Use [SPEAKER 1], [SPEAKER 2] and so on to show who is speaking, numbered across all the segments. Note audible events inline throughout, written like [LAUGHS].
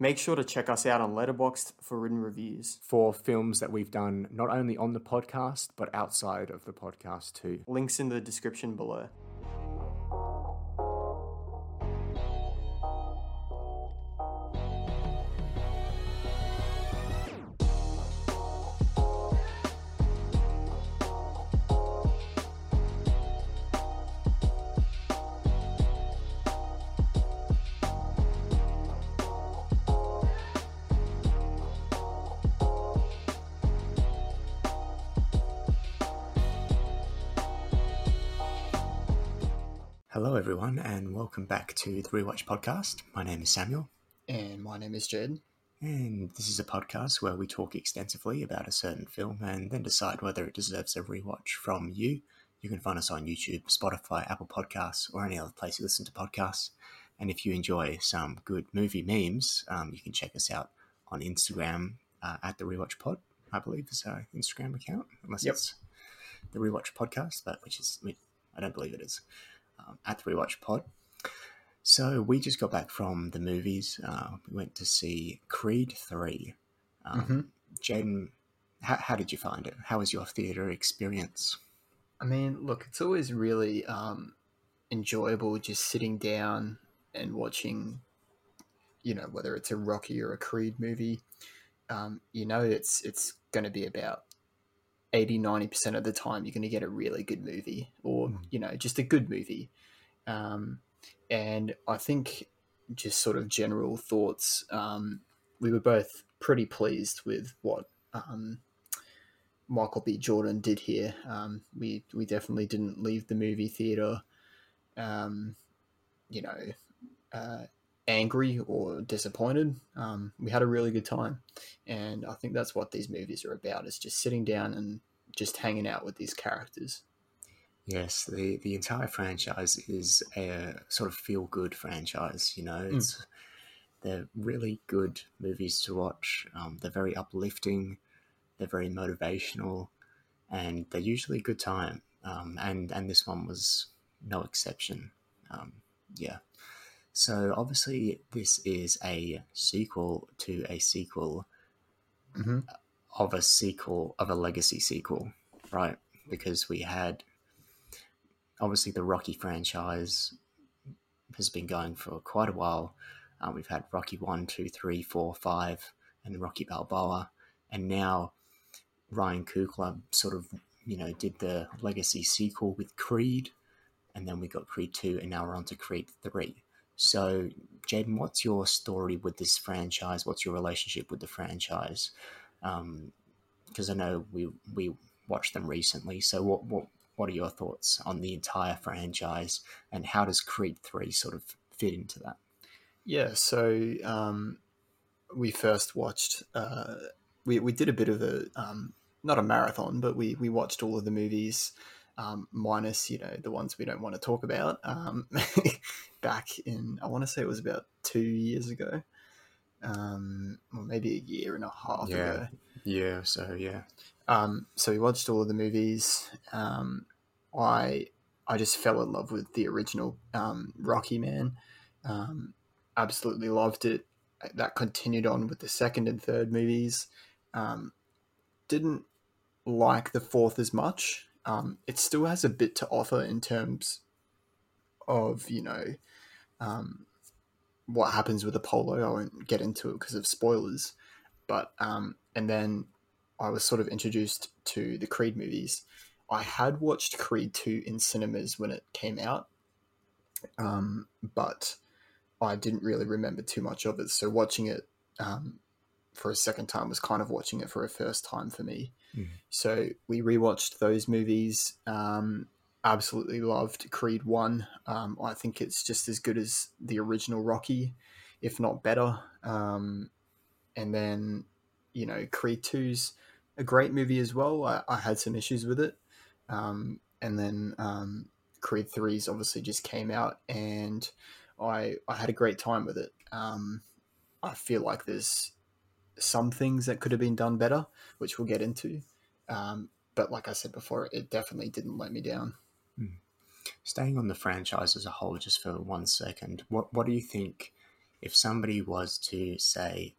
[SPEAKER 1] Make sure to check us out on Letterboxd for written reviews.
[SPEAKER 2] for films that we've done not only on the podcast but outside of the podcast too.
[SPEAKER 1] Links in the description below.
[SPEAKER 2] Welcome back to the Rewatch Podcast. My name is Samuel,
[SPEAKER 3] And my name is Jed.
[SPEAKER 2] and this is a podcast where we talk extensively about a certain film and then decide whether it deserves a rewatch from you. You can find us on YouTube, Spotify, Apple Podcasts, or any other place you listen to podcasts. And if you enjoy some good movie memes, um, you can check us out on Instagram uh, at the Rewatch Pod. I believe is our Instagram account, unless
[SPEAKER 3] Yep.
[SPEAKER 2] it's the Rewatch Podcast, but which is I don't believe it is um, at the Rewatch Pod. So we just got back from the movies. Uh, we went to see Creed Three. Um,
[SPEAKER 3] Mhm.
[SPEAKER 2] Jaden, how, how did you find it? How was your theater experience?
[SPEAKER 3] I mean, look, it's always really um, enjoyable just sitting down and watching, you know, whether it's a Rocky or a Creed movie. Um, you know, it's it's going to be about 80 90% of the time you're going to get a really good movie or,
[SPEAKER 2] Mm.
[SPEAKER 3] you know, just a good movie. Um, and I think just sort of general thoughts, um, we were both pretty pleased with what um, Michael B. Jordan did here. Um, we we definitely didn't leave the movie theater, um, you know, uh, angry or disappointed. Um, we had a really good time, and I think that's what these movies are about: is just sitting down and just hanging out with these characters.
[SPEAKER 2] Yes, the the entire franchise is a sort of feel good franchise. You know, it's they're really good movies to watch. Um, they're very uplifting. They're very motivational, and they're usually a good time. Um, and and this one was no exception. Um, yeah. So obviously, this is a sequel to a sequel
[SPEAKER 3] Mm-hmm.
[SPEAKER 2] of a sequel of a legacy sequel, right? Because we had obviously the Rocky franchise has been going for quite a while. Uh, we've had Rocky one, two, three, four, five, and Rocky Balboa, and now Ryan Coogler sort of you know did the legacy sequel with Creed, and then we got Creed two, and now we're on to Creed three. So, Jaden, what's your story with this franchise? What's your relationship with the franchise? Because I know we we watched them recently. So, what what what are your thoughts on the entire franchise, and how does Creed three sort of fit into that?
[SPEAKER 3] Yeah, so um, we first watched. Uh, we we did a bit of a um, not a marathon, but we we watched all of the movies, um, minus you know the ones we don't want to talk about. Um, [LAUGHS] back in I want to say it was about two years ago, um, or maybe a year and a half
[SPEAKER 2] Yeah.
[SPEAKER 3] ago.
[SPEAKER 2] Yeah. So yeah.
[SPEAKER 3] Um, so we watched all of the movies. Um, I I just fell in love with the original um, Rocky Man. Um, absolutely loved it. That continued on with the second and third movies. Um, didn't like the fourth as much. Um, it still has a bit to offer in terms of you know um, what happens with Apollo. I won't get into it because of spoilers. But um, and then I was sort of introduced to the Creed movies. I had watched Creed 2 in cinemas when it came out, um, but I didn't really remember too much of it. So watching it um, for a second time was kind of watching it for a first time for me.
[SPEAKER 2] Mhm.
[SPEAKER 3] So we rewatched those movies. Um, absolutely loved Creed 1. Um, I think it's just as good as the original Rocky, if not better. Um, and then, you know, Creed 2's a great movie as well. I, I had some issues with it. Um, and then um, Creed 3's obviously just came out and I, I had a great time with it. Um, I feel like there's some things that could have been done better, which we'll get into. Um, but like I said before, it definitely didn't let me down.
[SPEAKER 2] Staying on the franchise as a whole, just for one second, what what do you think if somebody was to say,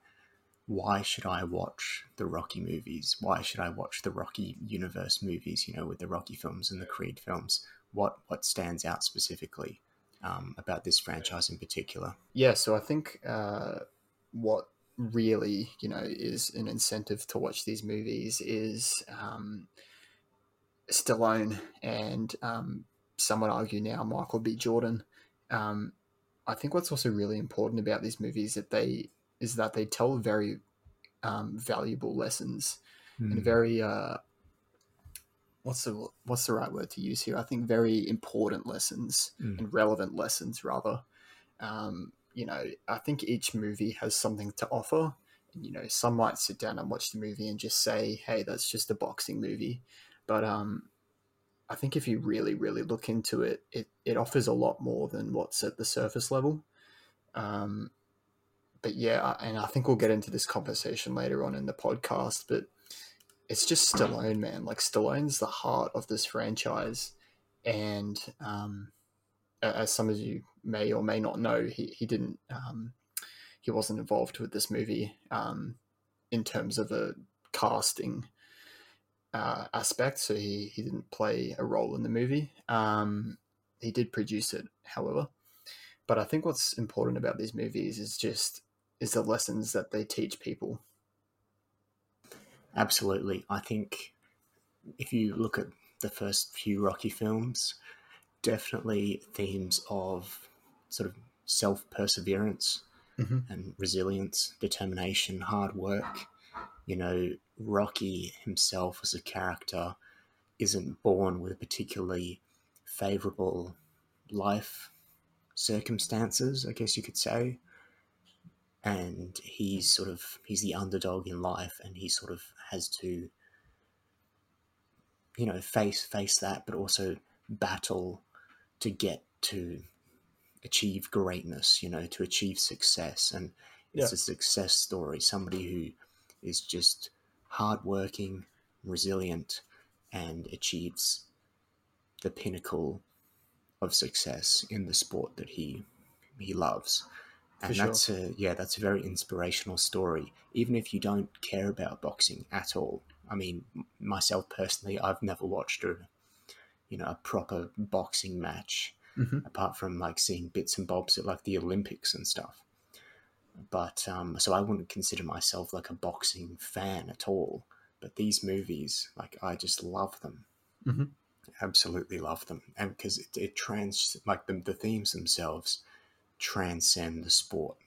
[SPEAKER 2] why should I watch the Rocky movies? Why should I watch the Rocky universe movies? You know, with the Rocky films and the Creed films, what what stands out specifically um, about this franchise in particular?
[SPEAKER 3] Yeah, so I think uh, what really you know is an incentive to watch these movies is um, Stallone and um, some would argue now Michael B. Jordan. Um, I think what's also really important about these movies is that they is that they tell very um, valuable lessons mm. and very uh, what's the what's the right word to use here? I think very important lessons mm. and relevant lessons rather. Um, you know, I think each movie has something to offer. You know, some might sit down and watch the movie and just say, "Hey, that's just a boxing movie," but um, I think if you really, really look into it, it, it offers a lot more than what's at the surface level. Um, but yeah, and I think we'll get into this conversation later on in the podcast. But it's just Stallone, man. Like Stallone's the heart of this franchise, and um, as some of you may or may not know, he he didn't um, he wasn't involved with this movie um, in terms of a casting uh, aspect, so he, he didn't play a role in the movie. Um, he did produce it, however. But I think what's important about these movies is just is the lessons that they teach people.
[SPEAKER 2] Absolutely, I think if you look at the first few Rocky films, definitely themes of sort of self perseverance mm-hmm. and resilience, determination, hard work you know, Rocky himself as a character isn't born with particularly favorable life circumstances, I guess you could say. And he's sort of he's the underdog in life and he sort of has to you know face face that but also battle to get to achieve greatness, you know, to achieve success and it's yeah. a success story, somebody who is just hardworking, resilient, and achieves the pinnacle of success in the sport that he he loves. And For that's a yeah, that's a very inspirational story. Even if you don't care about boxing at all. I mean, myself personally, I've never watched a you know a proper boxing match mm-hmm. apart from like seeing bits and bobs at like the Olympics and stuff but um, so I wouldn't consider myself like a boxing fan at all. But these movies, like I just love them, mm-hmm. absolutely love them, and because it, it trans like the, the themes themselves transcend the sport,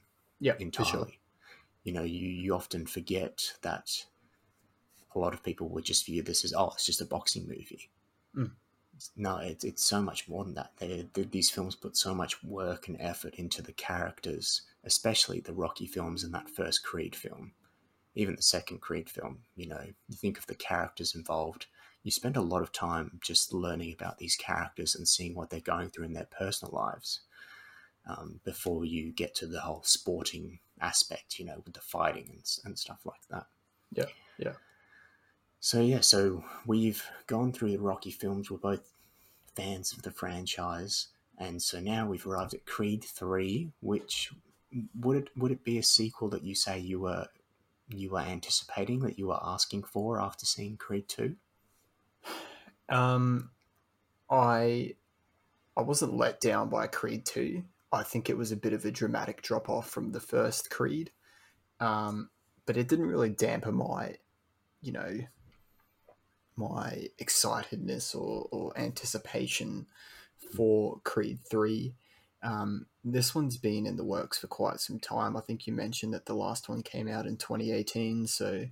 [SPEAKER 3] yeah,
[SPEAKER 2] entirely.
[SPEAKER 3] Sure.
[SPEAKER 2] You know, you you often forget that a lot of people would just view this as oh, it's just a boxing movie. Mm no, it's it's so much more than that. They, they, these films put so much work and effort into the characters, especially the Rocky films and that first Creed film, even the second Creed film. You know, you think of the characters involved. You spend a lot of time just learning about these characters and seeing what they're going through in their personal lives um, before you get to the whole sporting aspect. You know, with the fighting and and stuff like that.
[SPEAKER 3] Yeah, yeah.
[SPEAKER 2] So yeah, so we've gone through the Rocky films. We're both fans of the franchise, and so now we've arrived at Creed Three. Which would it would it be a sequel that you say you were you were anticipating that you were asking for after seeing Creed Two?
[SPEAKER 3] Um, I I wasn't let down by Creed Two. I think it was a bit of a dramatic drop off from the first Creed, um, but it didn't really dampen my, you know, my excitedness or, or anticipation for Creed 3. Um, this one's been in the works for quite some time. I think you mentioned that the last one came out in 2018, so,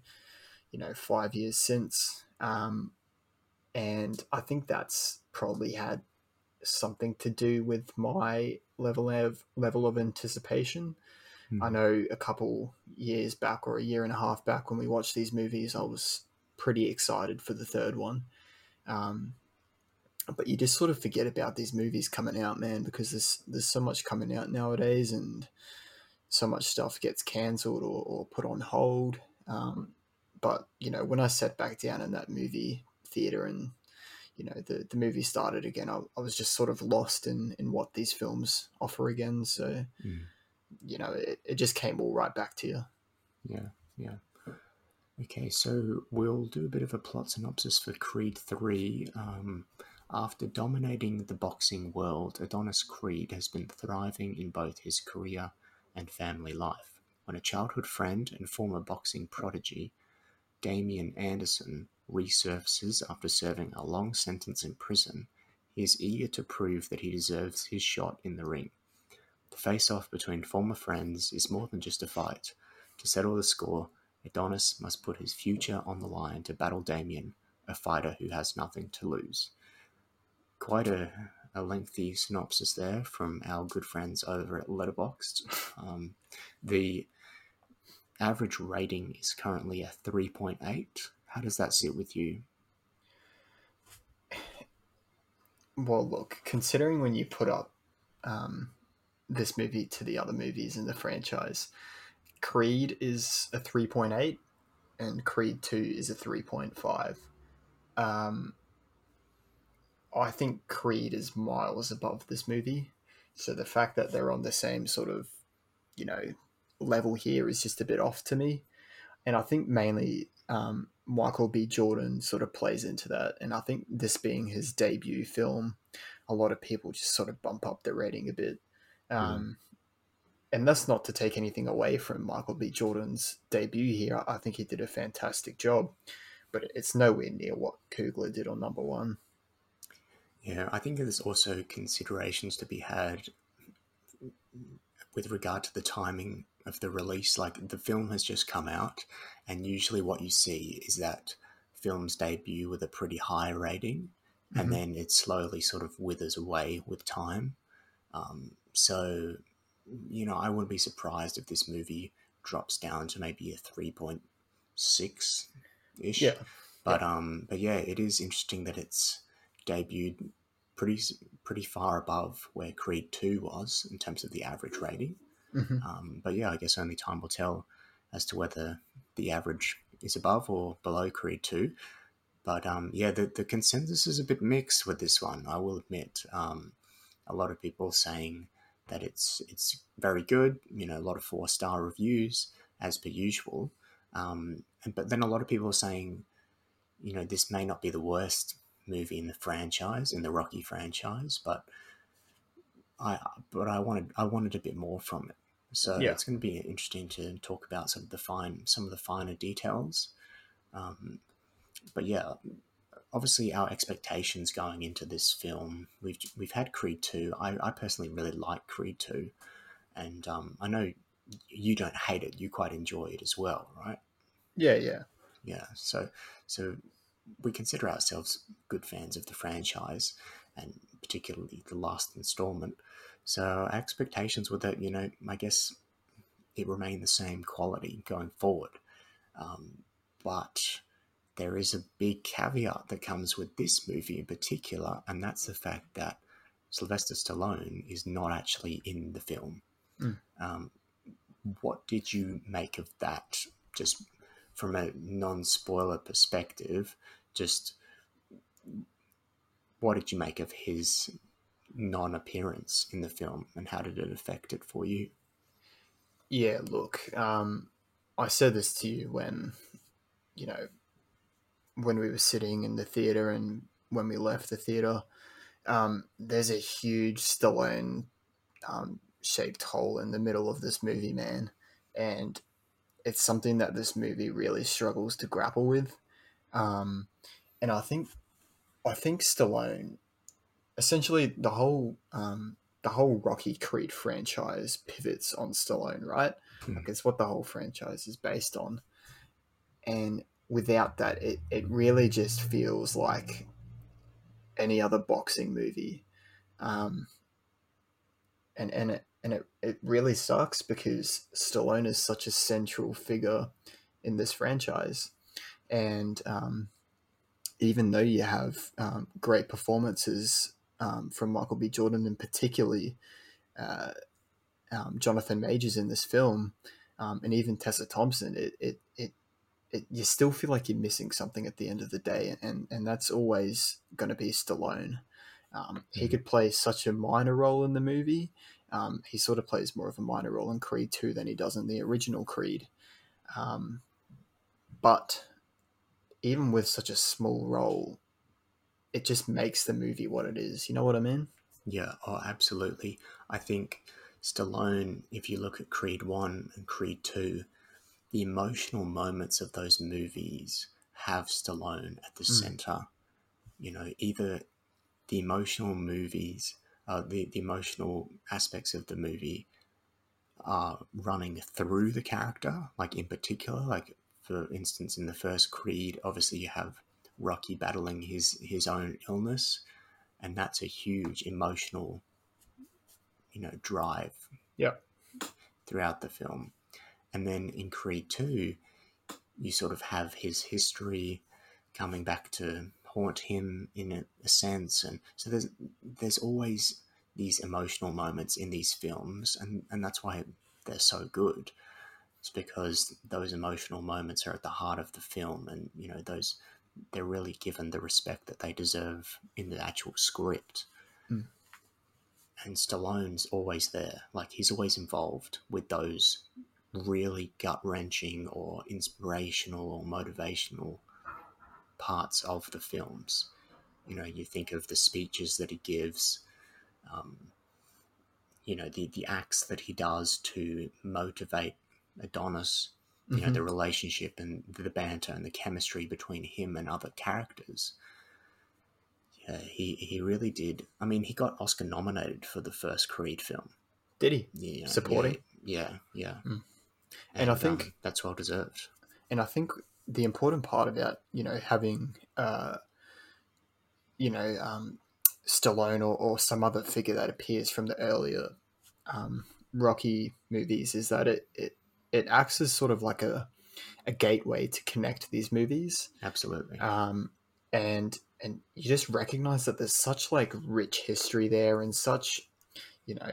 [SPEAKER 3] you know, five years since. Um, and I think that's probably had something to do with my level of level of anticipation. Mm-hmm. I know a couple years back or a year and a half back when we watched these movies, I was pretty excited for the third one. Um, but you just sort of forget about these movies coming out, man, because there's there's so much coming out nowadays, and so much stuff gets cancelled or, or put on hold. Um, but you know, when I sat back down in that movie theater and you know the the movie started again, I, I was just sort of lost in in what these films offer again. So. Mm. you know, it, it just came all right back to you.
[SPEAKER 2] Yeah, yeah. Okay, so we'll do a bit of a plot synopsis for Creed 3. Um, after dominating the boxing world, Adonis Creed has been thriving in both his career and family life. When a childhood friend and former boxing prodigy, Damian Anderson, resurfaces after serving a long sentence in prison, he is eager to prove that he deserves his shot in the ring. The face off between former friends is more than just a fight. To settle the score, Adonis must put his future on the line to battle Damian, a fighter who has nothing to lose. Quite a, a lengthy synopsis there from our good friends over at Letterboxd. [LAUGHS] Um, the average rating is currently a 3.8. How does that sit with you?
[SPEAKER 3] Well, look, considering when you put up um, this movie to the other movies in the franchise, Creed is a 3.8 and Creed 2 is a 3.5. Um, I think Creed is miles above this movie. So the fact that they're on the same sort of, you know, level here is just a bit off to me. And I think mainly um, Michael B. Jordan sort of plays into that. And I think this being his debut film, a lot of people just sort of bump up the rating a bit. Um, mm. And that's not to take anything away from Michael B. Jordan's debut here. I think he did a fantastic job, but it's nowhere near what Coogler did on number one.
[SPEAKER 2] Yeah, I think there's also considerations to be had with regard to the timing of the release. Like the film has just come out, and usually what you see is that films debut with a pretty high rating, mm-hmm. and then it slowly sort of withers away with time. Um, so, you know, I wouldn't be surprised if this movie drops down to maybe a three point six ish.
[SPEAKER 3] Yeah.
[SPEAKER 2] But yeah. um, but yeah, it is interesting that it's debuted pretty pretty far above where Creed Two was in terms of the average rating.
[SPEAKER 3] Mm-hmm.
[SPEAKER 2] Um, but yeah, I guess only time will tell as to whether the average is above or below Creed Two. But um, yeah, the, the consensus is a bit mixed with this one. I will admit, um, a lot of people saying that it's it's very good. You know, a lot of four star reviews as per usual. Um, but then a lot of people are saying, you know, this may not be the worst movie in the franchise, in the Rocky franchise, but I but I wanted I wanted a bit more from it. So yeah. it's going to be interesting to talk about sort of the fine some of the finer details. Um, but yeah, obviously our expectations going into this film, we've we've had Creed two. I, I personally really like Creed two, and um, I know you don't hate it. You quite enjoy it as well, right?
[SPEAKER 3] Yeah, yeah,
[SPEAKER 2] yeah. So so we consider ourselves good fans of the franchise and particularly the last installment. So our expectations were that, you know, I guess it remained the same quality going forward. Um, but there is a big caveat that comes with this movie in particular, and that's the fact that Sylvester Stallone is not actually in the film.
[SPEAKER 3] Mm.
[SPEAKER 2] Um, what did you make of that? Just from a non-spoiler perspective, just what did you make of his non-appearance in the film, and how did it affect it for you?
[SPEAKER 3] Yeah, look, um, I said this to you when, you know, when we were sitting in the theater and when we left the theater. Um, there's a huge Stallone um, shaped hole in the middle of this movie, man, and it's something that this movie really struggles to grapple with. Um, and I think, I think Stallone, essentially the whole, um, the whole Rocky Creed franchise pivots on Stallone, right? Mm. Like it's what the whole franchise is based on. And without that, it, it really just feels like any other boxing movie. Um, and and it and it, it really sucks because Stallone is such a central figure in this franchise. And um, even though you have um, great performances um, from Michael B. Jordan and particularly uh, um, Jonathan Majors in this film, um, and even Tessa Thompson, it, it, it, it, you still feel like you're missing something at the end of the day, and, and that's always going to be Stallone. Um, he hmm. could play such a minor role in the movie, Um, he sort of plays more of a minor role in Creed 2 than he does in the original Creed. Um, but even with such a small role, it just makes the movie what it is. You know what I mean?
[SPEAKER 2] Yeah, oh, absolutely. I think Stallone, if you look at Creed 1 and Creed 2, the emotional moments of those movies have Stallone at the
[SPEAKER 3] Mm.
[SPEAKER 2] center. You know, either the emotional movies, uh, the, the emotional aspects of the movie are running through the character, like in particular, like for instance, in the first Creed, obviously you have Rocky battling his, his own illness, and that's a huge emotional, you know, drive
[SPEAKER 3] Yep.
[SPEAKER 2] throughout the film. And then in Creed 2, you sort of have his history coming back to haunt him in a, a sense. And so there's there's always these emotional moments in these films, and, and that's why they're so good. It's because those emotional moments are at the heart of the film, and you know those they're really given the respect that they deserve in the actual script.
[SPEAKER 3] Mm.
[SPEAKER 2] And Stallone's always there, like he's always involved with those really gut wrenching or inspirational or motivational parts of the films. You know, you think of the speeches that he gives, um, you know, the, the acts that he does to motivate Adonis, you know,
[SPEAKER 3] Mhm.
[SPEAKER 2] the relationship and the banter and the chemistry between him and other characters. Yeah, he, he really did. I mean, he got Oscar nominated for the first Creed film.
[SPEAKER 3] Did he?
[SPEAKER 2] Yeah,
[SPEAKER 3] Supporting?
[SPEAKER 2] Yeah, yeah.
[SPEAKER 3] Mm. And I think-
[SPEAKER 2] um, that's well deserved.
[SPEAKER 3] And I think the important part about you know having uh, you know um, Stallone or, or some other figure that appears from the earlier um, Rocky movies is that it, it it acts as sort of like a a gateway to connect these movies,
[SPEAKER 2] Absolutely.
[SPEAKER 3] um, and and you just recognize that there's such like rich history there and such you know.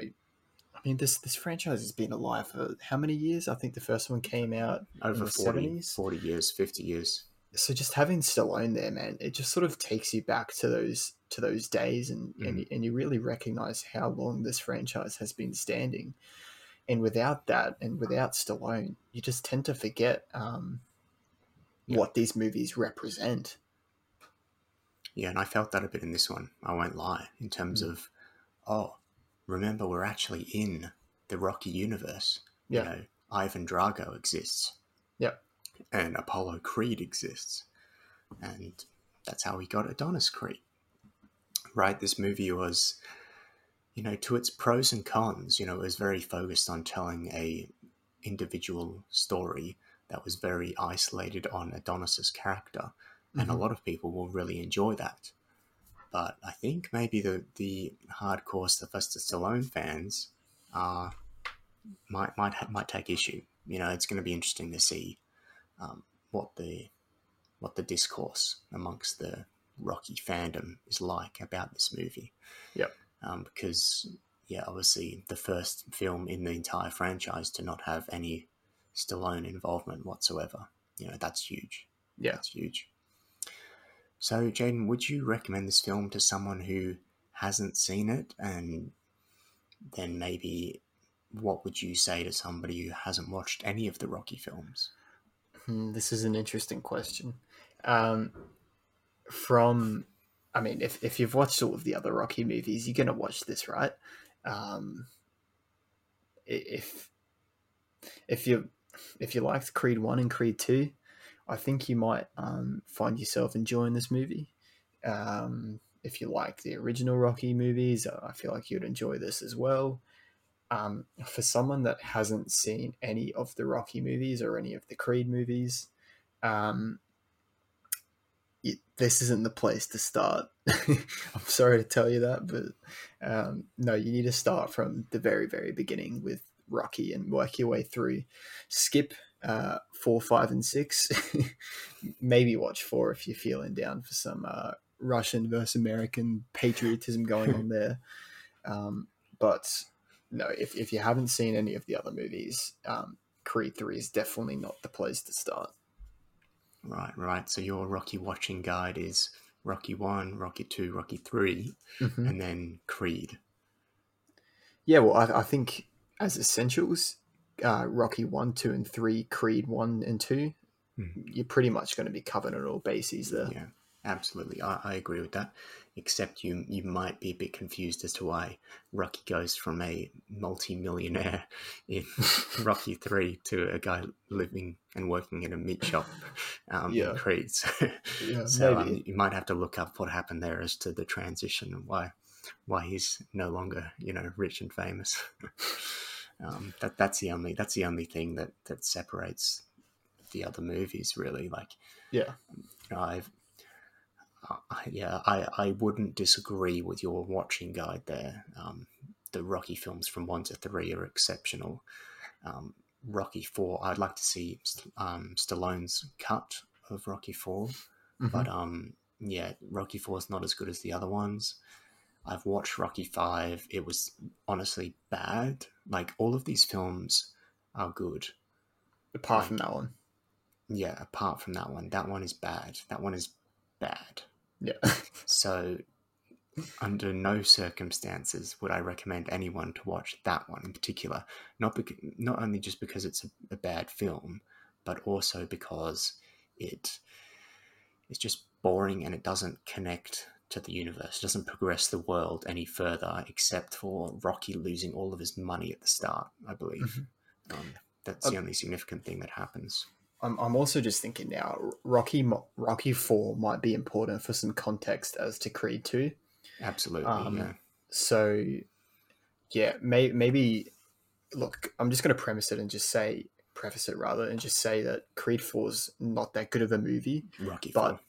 [SPEAKER 3] I mean, this this franchise has been alive for how many years? I think the first one came out
[SPEAKER 2] Over
[SPEAKER 3] the
[SPEAKER 2] 40,
[SPEAKER 3] 70s?
[SPEAKER 2] 40 years, 50 years.
[SPEAKER 3] so just having Stallone there, man, it just sort of takes you back to those to those days, and and, and you really recognize how long this franchise has been standing. And without that, and without Stallone, you just tend to forget um,
[SPEAKER 2] Yeah.
[SPEAKER 3] what these movies represent.
[SPEAKER 2] Yeah, and I felt that a bit in this one. I won't lie. In terms
[SPEAKER 3] Mm.
[SPEAKER 2] of, oh, remember we're actually in the Rocky universe.
[SPEAKER 3] Yeah.
[SPEAKER 2] You know, Ivan Drago exists.
[SPEAKER 3] Yep.
[SPEAKER 2] And Apollo Creed exists. And that's how we got Adonis Creed. Right? This movie was, you know, to its pros and cons, you know, it was very focused on telling a individual story that was very isolated on Adonis's character and a
[SPEAKER 3] Mhm.
[SPEAKER 2] lot of people will really enjoy that. But I think maybe the the hardcore Sylvester Stallone fans uh, might might ha- might take issue. You know, it's going to be interesting to see um, what the what the discourse amongst the Rocky fandom is like about this movie.
[SPEAKER 3] Yep.
[SPEAKER 2] Um, because yeah, obviously the first film in the entire franchise to not have any Stallone involvement whatsoever. You know, that's huge.
[SPEAKER 3] Yeah.
[SPEAKER 2] That's huge. So, Jaden, would you recommend this film to someone who hasn't seen it? And then maybe what would you say to somebody who hasn't watched any of the Rocky films?
[SPEAKER 3] Hmm, this is an interesting question. Um, from, I mean, if, if you've watched all of the other Rocky movies, you're gonna watch this, right? Um, if if you if you liked Creed one and Creed two, I think you might um, find yourself enjoying this movie. Um, if you like the original Rocky movies, I feel like you'd enjoy this as well. Um, for someone that hasn't seen any of the Rocky movies or any of the Creed movies, um, this isn't the place to start. [LAUGHS] I'm sorry to tell you that, but um, no, you need to start from the very, very beginning with Rocky and work your way through. Skip uh, four, five, and six. [LAUGHS] Maybe watch four if you're feeling down for some uh, Russian versus American patriotism going on there. [LAUGHS] Um, but no, if, if you haven't seen any of the other movies, um, Creed 3 is definitely not the place to start.
[SPEAKER 2] Right, right. So your Rocky watching guide is Rocky 1, Rocky 2, Rocky 3,
[SPEAKER 3] Mhm.
[SPEAKER 2] and then Creed.
[SPEAKER 3] Yeah, well, I, I think as essentials, uh, Rocky one, two, and three, Creed one and two,
[SPEAKER 2] Mhm.
[SPEAKER 3] you're pretty much going to be covering on all bases there.
[SPEAKER 2] Yeah, absolutely. I, I agree with that. Except you you might be a bit confused as to why Rocky goes from a multi-millionaire [LAUGHS] in [LAUGHS] Rocky Three to a guy living and working in a meat shop um,
[SPEAKER 3] Yeah.
[SPEAKER 2] in Creed. So, [LAUGHS]
[SPEAKER 3] Yeah,
[SPEAKER 2] so um, you might have to look up what happened there as to the transition and why why he's no longer you know rich and famous. um, that that's the only that's the only thing that that separates the other movies really. Like
[SPEAKER 3] Yeah,
[SPEAKER 2] I've, yeah, I, I wouldn't disagree with your watching guide there. Um, the Rocky films from one to three are exceptional. Um, Rocky four, I'd like to see um, Stallone's cut of Rocky 4
[SPEAKER 3] Mhm.
[SPEAKER 2] but um, yeah, Rocky four is not as good as the other ones. I've watched Rocky five. It was honestly bad. Like all of these films are good.
[SPEAKER 3] apart from that one.
[SPEAKER 2] Yeah, apart from that one, that one is bad. That one is bad.
[SPEAKER 3] Yeah, [LAUGHS]
[SPEAKER 2] So, under no circumstances would I recommend anyone to watch that one in particular. Not bec- not only just because it's a, a bad film, but also because it it's just boring and it doesn't connect to the universe. It doesn't progress the world any further, except for Rocky losing all of his money at the start. I believe um, that's the
[SPEAKER 3] Uh,
[SPEAKER 2] only significant thing that happens.
[SPEAKER 3] I'm, I'm also just thinking now. Rocky Rocky four might be important for some context as to Creed two.
[SPEAKER 2] Absolutely,
[SPEAKER 3] Um,
[SPEAKER 2] yeah.
[SPEAKER 3] So, yeah, may, maybe look. I'm just going to premise it and just say preface it rather and just say that Creed four is not that good of a movie.
[SPEAKER 2] Rocky
[SPEAKER 3] but-
[SPEAKER 2] Four.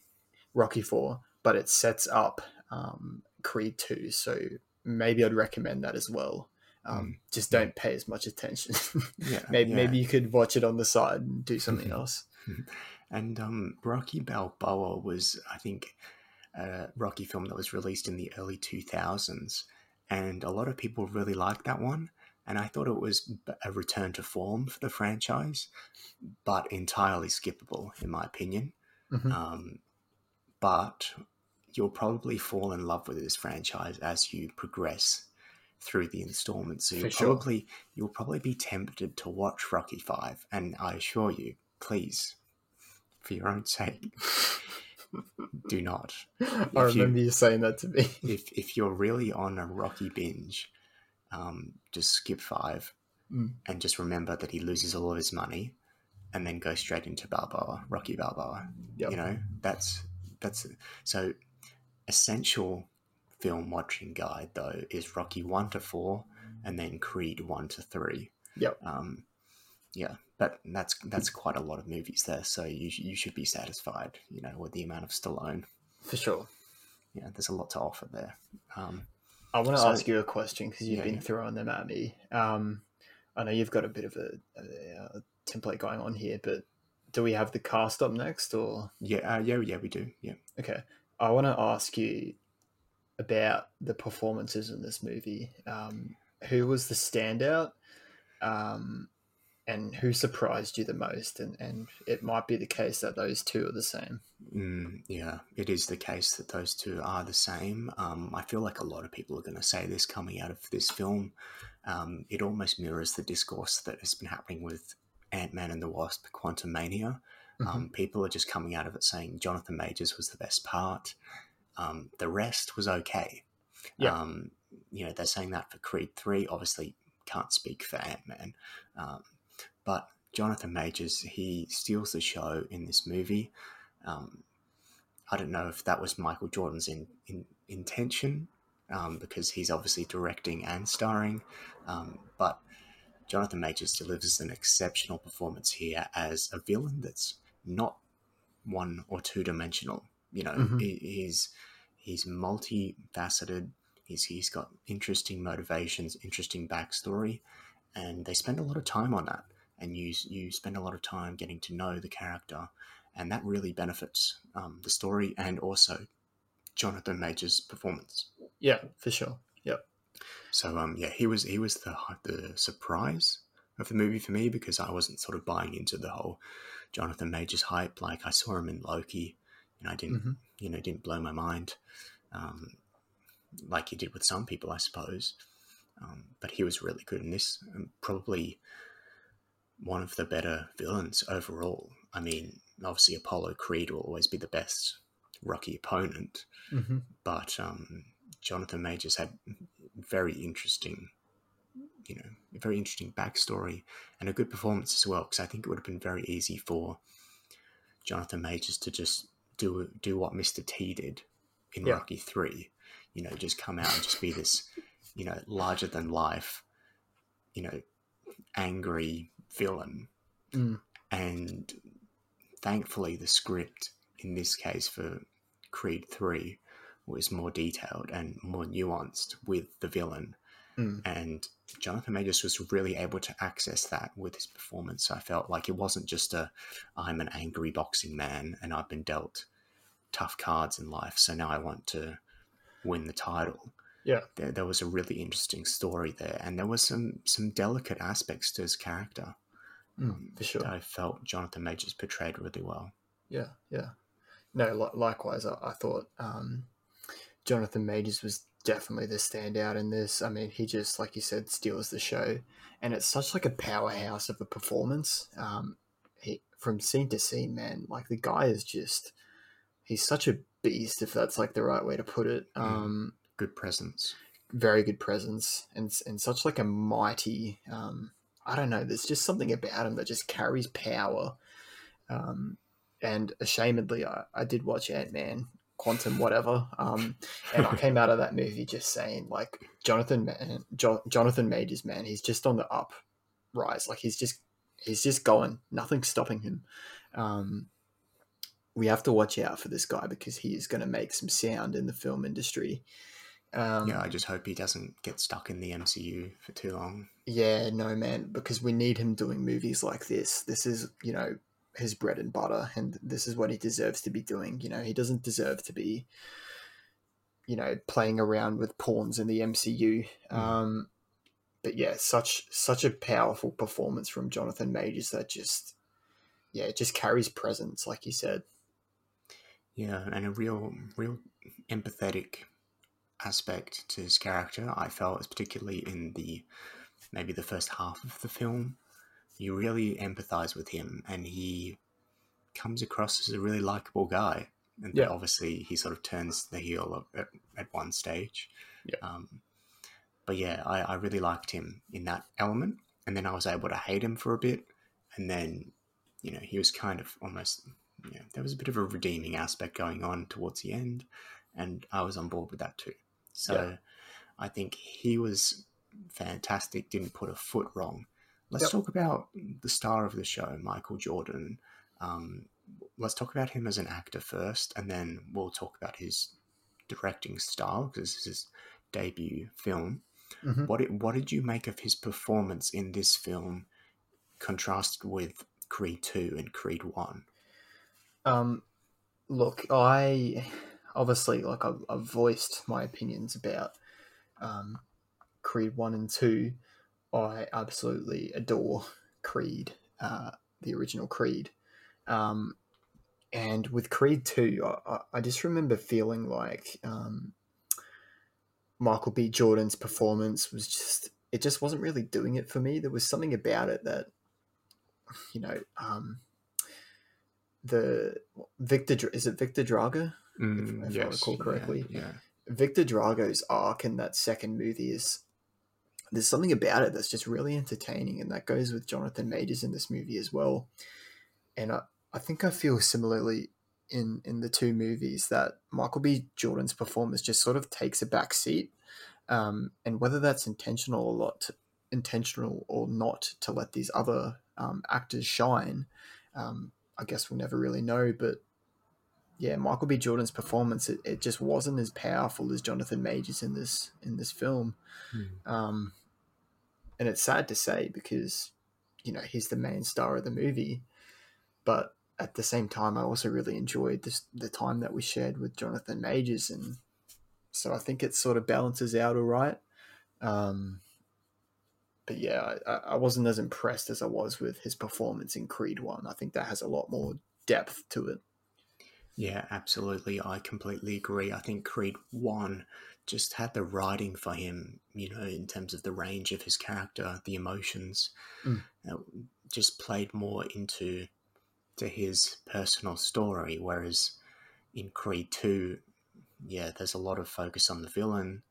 [SPEAKER 3] Rocky Four, but it sets up um, Creed Two. So maybe I'd recommend that as well. Um, Just don't pay as much attention. [LAUGHS]
[SPEAKER 2] Yeah,
[SPEAKER 3] maybe
[SPEAKER 2] yeah.
[SPEAKER 3] maybe you could watch it on the side and do something [LAUGHS] else.
[SPEAKER 2] And um, Rocky Balboa was, I think, a Rocky film that was released in the early 2000s. And a lot of people really liked that one. And I thought it was a return to form for the franchise, but entirely skippable, in my opinion.
[SPEAKER 3] Mhm.
[SPEAKER 2] Um, but you'll probably fall in love with this franchise as you progress through the installments. So you'll
[SPEAKER 3] sure.
[SPEAKER 2] probably you'll probably be tempted to watch Rocky Five, and I assure you, please, for your own sake, [LAUGHS] do not. [LAUGHS]
[SPEAKER 3] I
[SPEAKER 2] If you-
[SPEAKER 3] remember you saying that to me. [LAUGHS]
[SPEAKER 2] If if you're really on a Rocky binge, um, just skip five,
[SPEAKER 3] Mm.
[SPEAKER 2] and just remember that he loses all of his money, and then go straight into Balboa, Rocky Balboa.
[SPEAKER 3] Yep.
[SPEAKER 2] You know, that's that's so essential film watching guide though is Rocky one to four, and then Creed one to three.
[SPEAKER 3] Yep.
[SPEAKER 2] Um, yeah, but that's that's quite a lot of movies there, so you you should be satisfied, you know, with the amount of Stallone.
[SPEAKER 3] For sure.
[SPEAKER 2] Yeah, there's a lot to offer there. Um,
[SPEAKER 3] I want to
[SPEAKER 2] So-
[SPEAKER 3] ask you a question because you've
[SPEAKER 2] Yeah,
[SPEAKER 3] been
[SPEAKER 2] yeah.
[SPEAKER 3] throwing them at me. Um, I know you've got a bit of a, a, uh template going on here, but do we have the cast up next or?
[SPEAKER 2] yeah, uh, yeah, yeah, we do. Yeah.
[SPEAKER 3] Okay. I want to ask you about the performances in this movie. Um, who was the standout? Um, and who surprised you the most? And, and it might be the case that those two are the same.
[SPEAKER 2] Mm, yeah, it is the case that those two are the same. Um, I feel like a lot of people are going to say this coming out of this film. Um, it almost mirrors the discourse that has been happening with Ant Man and the Wasp, Quantumania. Um, people are just coming out of it saying Jonathan Majors was the best part. Um, the rest was okay.
[SPEAKER 3] Yeah.
[SPEAKER 2] Um, you know, they're saying that for Creed 3. Obviously, can't speak for Ant Man. Um, but Jonathan Majors, he steals the show in this movie. Um, I don't know if that was Michael Jordan's in, in, intention um, because he's obviously directing and starring. Um, but Jonathan Majors delivers an exceptional performance here as a villain that's not one or two dimensional. You know,
[SPEAKER 3] Mhm.
[SPEAKER 2] he's he's multifaceted. He's he's got interesting motivations, interesting backstory, and they spend a lot of time on that. And you you spend a lot of time getting to know the character, and that really benefits um, the story and also Jonathan Majors' performance.
[SPEAKER 3] Yeah, for sure. Yep.
[SPEAKER 2] So um yeah, he was he was the the surprise of the movie for me because I wasn't sort of buying into the whole Jonathan Majors hype. Like I saw him in Loki, and I didn't
[SPEAKER 3] Mhm.
[SPEAKER 2] you know didn't blow my mind, um, like he did with some people, I suppose. Um, but he was really good in this, and probably one of the better villains overall. I mean, obviously Apollo Creed will always be the best Rocky opponent,
[SPEAKER 3] Mm-hmm.
[SPEAKER 2] but um, Jonathan Majors had very interesting, you know, a very interesting backstory and a good performance as well. Because I think it would have been very easy for Jonathan Majors to just do do what Mister T did in
[SPEAKER 3] Yeah.
[SPEAKER 2] Rocky Three, you know, just come out and just be this, you know, larger than life, you know, angry villain,
[SPEAKER 3] Mm.
[SPEAKER 2] and thankfully the script in this case for Creed 3 was more detailed and more nuanced with the villain.
[SPEAKER 3] Mm.
[SPEAKER 2] And Jonathan Majors was really able to access that with his performance. I felt like it wasn't just a, I'm an angry boxing man and I've been dealt tough cards in life, so now I want to win the title.
[SPEAKER 3] Yeah.
[SPEAKER 2] There, there was a really interesting story there, and there was some some delicate aspects to his character
[SPEAKER 3] Mm, for sure.
[SPEAKER 2] I felt Jonathan Majors portrayed really well.
[SPEAKER 3] Yeah, yeah. No, li- likewise, I, I thought um, Jonathan Majors was definitely the standout in this. I mean, he just, like you said, steals the show, and it's such like a powerhouse of a performance. Um, he from scene to scene, man. Like the guy is just, he's such a beast, if that's like the right way to put it.
[SPEAKER 2] Mm.
[SPEAKER 3] Um,
[SPEAKER 2] Good presence.
[SPEAKER 3] very good presence, and and such like a mighty. Um, I don't know. There's just something about him that just carries power. Um, and ashamedly, I, I did watch Ant Man, Quantum, whatever. Um, and I [LAUGHS] came out of that movie just saying, like, Jonathan, man, jo- Jonathan Majors, man, he's just on the up rise. Like, he's just, he's just going. Nothing's stopping him. Um, we have to watch out for this guy because he is going to make some sound in the film industry. Um,
[SPEAKER 2] yeah, I just hope he doesn't get stuck in the MCU for too long.
[SPEAKER 3] Yeah, no, man, because we need him doing movies like this. This is, you know, his bread and butter, and this is what he deserves to be doing. You know, he doesn't deserve to be, you know, playing around with pawns in the MCU.
[SPEAKER 2] Mm.
[SPEAKER 3] Um, but yeah, such such a powerful performance from Jonathan Majors that just, yeah, it just carries presence, like you said.
[SPEAKER 2] Yeah, and a real, real empathetic aspect to his character. I felt, particularly in the maybe the first half of the film, you really empathize with him, and he comes across as a really likable guy. And
[SPEAKER 3] Yeah.
[SPEAKER 2] obviously, he sort of turns the heel at, at one stage.
[SPEAKER 3] Yeah.
[SPEAKER 2] Um, but yeah, I, I really liked him in that element, and then I was able to hate him for a bit, and then you know he was kind of almost you know, there was a bit of a redeeming aspect going on towards the end, and I was on board with that too. So
[SPEAKER 3] Yeah.
[SPEAKER 2] I think he was fantastic, didn't put a foot wrong. Let's
[SPEAKER 3] Yep.
[SPEAKER 2] talk about the star of the show, Michael Jordan. Um, let's talk about him as an actor first, and then we'll talk about his directing style because this is his debut film.
[SPEAKER 3] Mhm.
[SPEAKER 2] What did, what did you make of his performance in this film, contrasted with Creed Two and Creed One?
[SPEAKER 3] Um, look, I obviously like I've, I've voiced my opinions about um, Creed one and two. I absolutely adore Creed, uh, the original Creed, um, and with Creed two, I, I- just remember feeling like um, Michael B. Jordan's performance was just it just wasn't really doing it for me. There was something about it that you know. Um, the Viktor, is it Viktor Drago?
[SPEAKER 2] Mm,
[SPEAKER 3] if I recall correctly.
[SPEAKER 2] Yeah,
[SPEAKER 3] Viktor Drago's arc in that second movie is there's something about it that's just really entertaining, and that goes with Jonathan Majors in this movie as well. And I, I think I feel similarly in in the two movies that Michael B. Jordan's performance just sort of takes a back seat, um, and whether that's intentional or not, intentional or not, to let these other um, actors shine, um, I guess we'll never really know. But yeah, Michael B. Jordan's performance it, it just wasn't as powerful as Jonathan Majors in this in this film.
[SPEAKER 2] Hmm.
[SPEAKER 3] Um, and it's sad to say because you know he's the main star of the movie, but at the same time, I also really enjoyed this the time that we shared with Jonathan Majors, and so I think it sort of balances out all right. Um, but yeah, I, I wasn't as impressed as I was with his performance in Creed One. I think that has a lot more depth to it.
[SPEAKER 2] Yeah, absolutely. I completely agree. I think Creed 1, just had the writing for him, you know, in terms of the range of his character, the emotions,
[SPEAKER 3] Mm.
[SPEAKER 2] uh, just played more into to his personal story. Whereas in Creed Two, yeah, there's a lot of focus on the villain,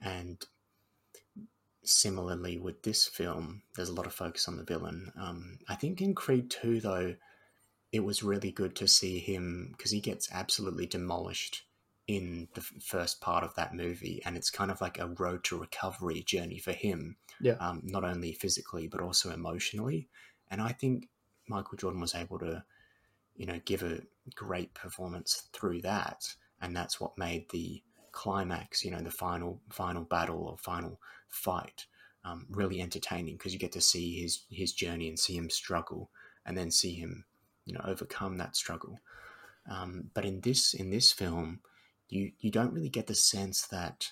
[SPEAKER 2] and similarly with this film, there's a lot of focus on the villain. Um, I think in Creed Two, though, it was really good to see him because he gets absolutely demolished in the first part of that movie, and it's kind of like a road to recovery journey for him.
[SPEAKER 3] Yeah.
[SPEAKER 2] Um, not only physically but also emotionally, and I think Michael Jordan was able to, you know, give a great performance through that, and that's what made the climax, you know, the final final battle or final fight, um, really entertaining because you get to see his his journey and see him struggle, and then see him, you know, overcome that struggle. Um, but in this in this film, you you don't really get the sense that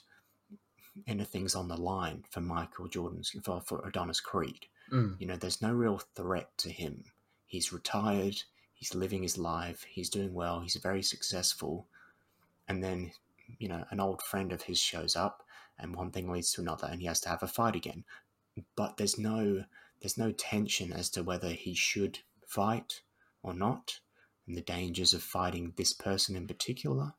[SPEAKER 2] anything's on the line for Michael Jordan's for, for Adonis Creed.
[SPEAKER 3] Mm.
[SPEAKER 2] You know, there's no real threat to him. He's retired. He's living his life. He's doing well. He's very successful. And then, you know, an old friend of his shows up, and one thing leads to another, and he has to have a fight again. But there's no there's no tension as to whether he should fight or not, and the dangers of fighting this person in particular.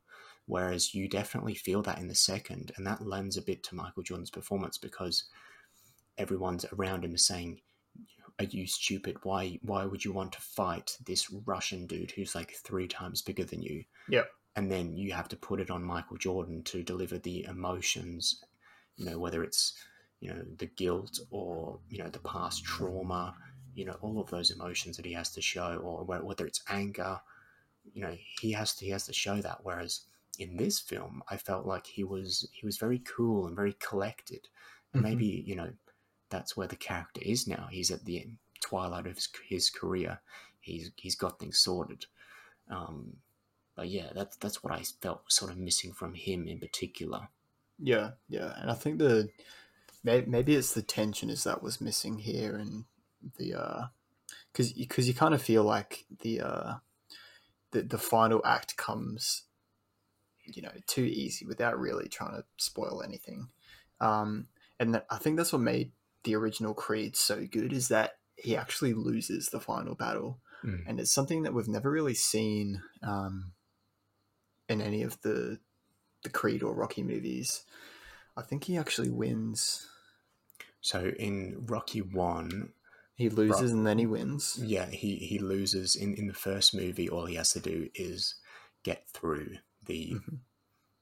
[SPEAKER 2] Whereas you definitely feel that in the second, and that lends a bit to Michael Jordan's performance because everyone's around him is saying, "Are you stupid? Why? Why would you want to fight this Russian dude who's like three times bigger than you?"
[SPEAKER 3] Yep.
[SPEAKER 2] And then you have to put it on Michael Jordan to deliver the emotions, you know, whether it's you know the guilt or you know the past trauma, you know, all of those emotions that he has to show, or whether it's anger, you know, he has to he has to show that. Whereas in this film, I felt like he was he was very cool and very collected.
[SPEAKER 3] Mhm.
[SPEAKER 2] maybe you know that's where the character is now. He's at the twilight of his, his career. He's he's got things sorted. Um, but yeah, that's that's what I felt sort of missing from him in particular.
[SPEAKER 3] Yeah, yeah, and I think the maybe, maybe it's the tension is that was missing here, and the uh, because because you kind of feel like the uh, the the final act comes, you know, too easy without really trying to spoil anything, um, and that, I think that's what made the original Creed so good is that he actually loses the final battle,
[SPEAKER 2] Mm.
[SPEAKER 3] and it's something that we've never really seen um, in any of the the Creed or Rocky movies. I think he actually wins.
[SPEAKER 2] So in Rocky One,
[SPEAKER 3] He loses and then he wins.
[SPEAKER 2] yeah, he he loses in in the first movie. All he has to do is get through the
[SPEAKER 3] Mhm.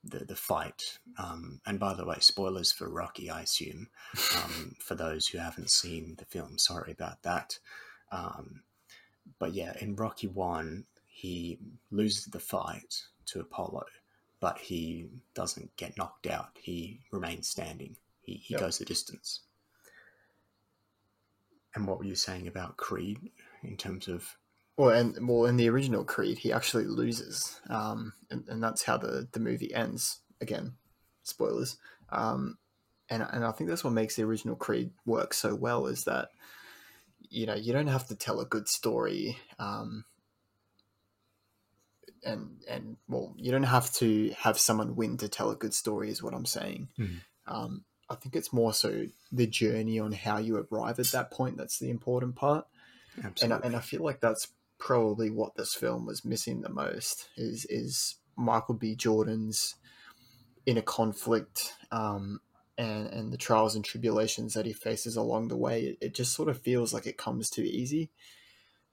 [SPEAKER 2] the, the fight. Um, and by the way, spoilers for Rocky, I assume, um, for those who haven't seen the film. Sorry about that. Um, but yeah, in Rocky 1, he loses the fight to Apollo, but he doesn't get knocked out. He remains standing, he, he
[SPEAKER 3] Yep.
[SPEAKER 2] goes the distance. And what were you saying about Creed in terms of.
[SPEAKER 3] Well, and well, in the original Creed, he actually loses, um, and, and that's how the, the movie ends. Again, spoilers. Um, and and I think that's what makes the original Creed work so well is that you know you don't have to tell a good story, um, and and well, you don't have to have someone win to tell a good story. Is what I'm saying.
[SPEAKER 2] Mhm.
[SPEAKER 3] Um, I think it's more so the journey on how you arrive at that point that's the important part and I, and I feel like that's probably what this film was missing the most is is Michael B. Jordan's inner conflict um, and and the trials and tribulations that he faces along the way. It, it just sort of feels like it comes too easy,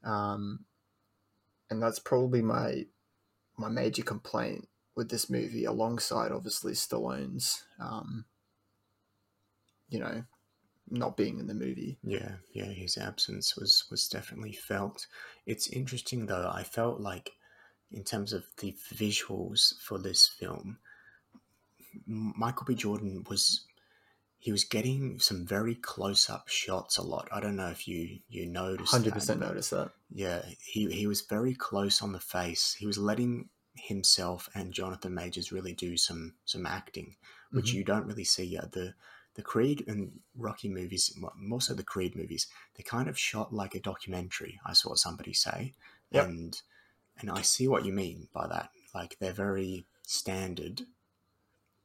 [SPEAKER 3] um, and that's probably my my major complaint with this movie, alongside obviously Stallone's, um, you know, not being in the movie.
[SPEAKER 2] Yeah, yeah, his absence was was definitely felt. It's interesting though. I felt like, in terms of the visuals for this film, Michael B. Jordan was he was getting some very close up shots a lot. I don't know if you you noticed.
[SPEAKER 3] Hundred percent
[SPEAKER 2] but
[SPEAKER 3] notice that.
[SPEAKER 2] Yeah, he he was very close on the face. He was letting himself and Jonathan Majors really do some some acting, which
[SPEAKER 3] Mhm.
[SPEAKER 2] you don't really see. at the the Creed and Rocky movies, most of the Creed movies, they're kind of shot like a documentary. I saw somebody say,
[SPEAKER 3] Yep.
[SPEAKER 2] and and I see what you mean by that. Like they're very standard,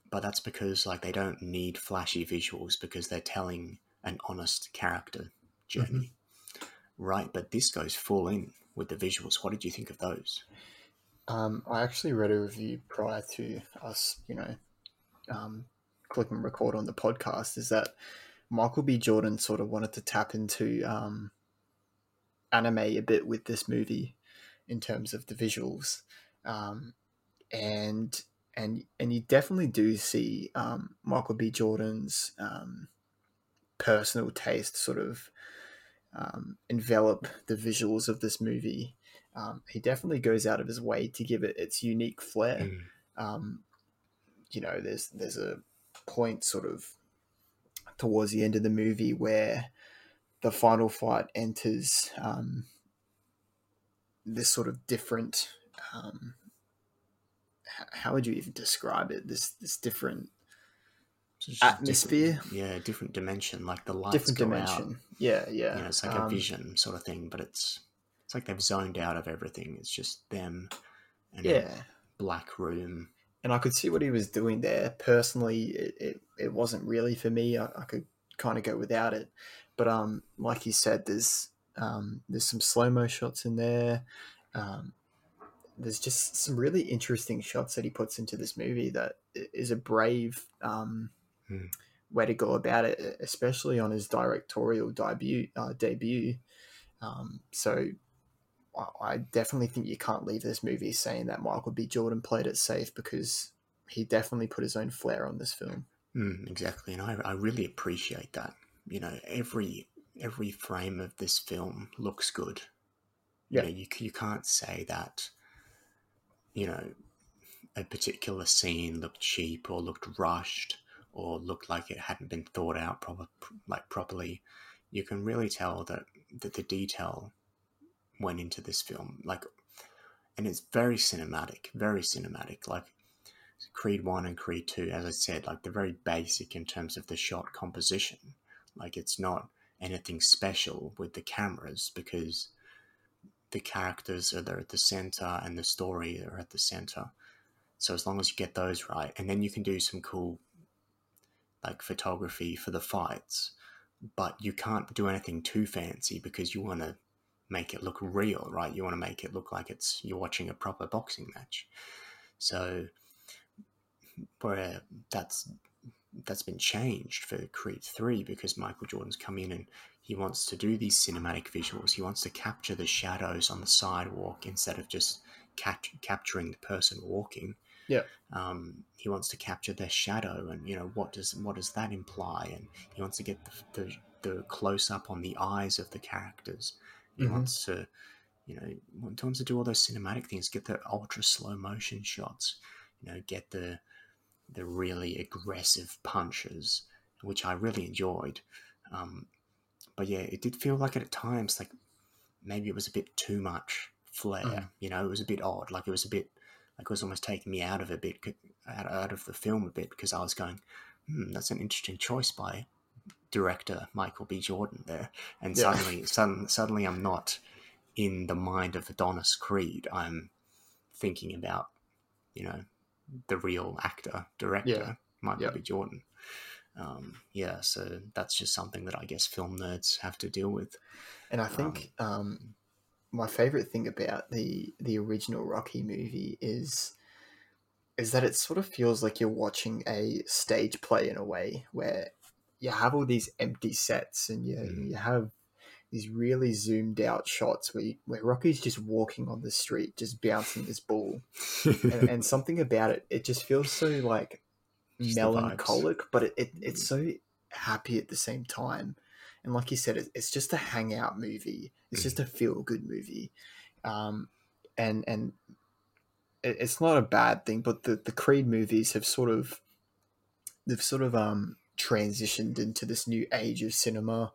[SPEAKER 2] but that's because like they don't need flashy visuals because they're telling an honest character journey, right? But this goes full in with the visuals. What did you think of those?
[SPEAKER 3] Um, I actually read a review prior to us, you know, um, clicking record on the podcast. Is that Michael B. Jordan sort of wanted to tap into um, anime a bit with this movie in terms of the visuals, um, and and and you definitely do see um, Michael B. Jordan's um, personal taste sort of um, envelop the visuals of this movie. Um, he definitely goes out of his way to give it its unique flair.
[SPEAKER 2] Mm.
[SPEAKER 3] Um, you know, there's there's a point sort of towards the end of the movie where the final fight enters um, this sort of different. Um, how would you even describe it? This this different atmosphere,
[SPEAKER 2] different- yeah, different dimension. Like the lights
[SPEAKER 3] different dimension.
[SPEAKER 2] out.
[SPEAKER 3] Yeah, yeah.
[SPEAKER 2] You know, it's like
[SPEAKER 3] Um,
[SPEAKER 2] a vision sort of thing, but it's it's like they've zoned out of everything. It's just them and a
[SPEAKER 3] Yeah,
[SPEAKER 2] black room.
[SPEAKER 3] And I could see what he was doing there. Personally, it, it, it wasn't really for me. I, I could kind of go without it, but um, like you said, there's um, there's some slow mo shots in there. Um, there's just some really interesting shots that he puts into this movie that is a brave um,
[SPEAKER 2] Hmm.
[SPEAKER 3] way to go about it, especially on his directorial debut. Uh, debut. Um, so I- definitely think you can't leave this movie saying that Michael B. Jordan played it safe because he definitely put his own flair on this film.
[SPEAKER 2] Mm, exactly, and I, I really appreciate that. You know, every every frame of this film looks good.
[SPEAKER 3] Yeah.
[SPEAKER 2] You know, you you can't say that. You know, a particular scene looked cheap or looked rushed or looked like it hadn't been thought out proper like properly. You can really tell that that the detail went into this film, like, and it's very cinematic, very cinematic. Like Creed 1 and Creed 2, as I said, like they're very basic in terms of the shot composition. Like it's not anything special with the cameras because the characters are there at the center and the story are at the center. So as long as you get those right, and then you can do some cool like photography for the fights, but you can't do anything too fancy because you want to make it look real, right? You want to make it look like it's you're watching a proper boxing match. So where that's that's been changed for Creed 3 because Michael Jordan's come in and he wants to do these cinematic visuals. He wants to capture the shadows on the sidewalk instead of just cap- capturing the person walking.
[SPEAKER 3] Yeah.
[SPEAKER 2] Um, he wants to capture their shadow and you know what does what does that imply and he wants to get the, the, the close up on the eyes of the characters. He
[SPEAKER 3] Mhm.
[SPEAKER 2] wants to you know wants to do all those cinematic things, get the ultra slow motion shots, you know, get the the really aggressive punches, which I really enjoyed. Um, but yeah, it did feel like at times like maybe it was a bit too much flair.
[SPEAKER 3] Mhm.
[SPEAKER 2] You know, it was a bit odd. Like it was a bit like it was almost taking me out of a bit, out, out of the film a bit because I was going, hmm, that's an interesting choice by director Michael B. Jordan there. And
[SPEAKER 3] Yeah.
[SPEAKER 2] suddenly, sudden, suddenly, I'm not in the mind of Adonis Creed. I'm thinking about, you know, the real actor, director,
[SPEAKER 3] Yeah.
[SPEAKER 2] Michael
[SPEAKER 3] Yeah.
[SPEAKER 2] B. Jordan. Um, yeah, so that's just something that I guess film nerds have to deal with.
[SPEAKER 3] And I think um, my favorite thing about the the original Rocky movie is is that it sort of feels like you're watching a stage play in a way where you have all these empty sets and you
[SPEAKER 2] Mhm.
[SPEAKER 3] you have these really zoomed out shots where you, where Rocky's just walking on the street just bouncing his ball. And, [LAUGHS] and something about it it just feels so like
[SPEAKER 2] Just
[SPEAKER 3] melancholic but it, it it's so happy at the same time. And like you said it, it's just a hangout movie. It's just a feel good movie. Um and and it, it's not a bad thing but the the creed movies have sort of they've sort of um transitioned into this new age of cinema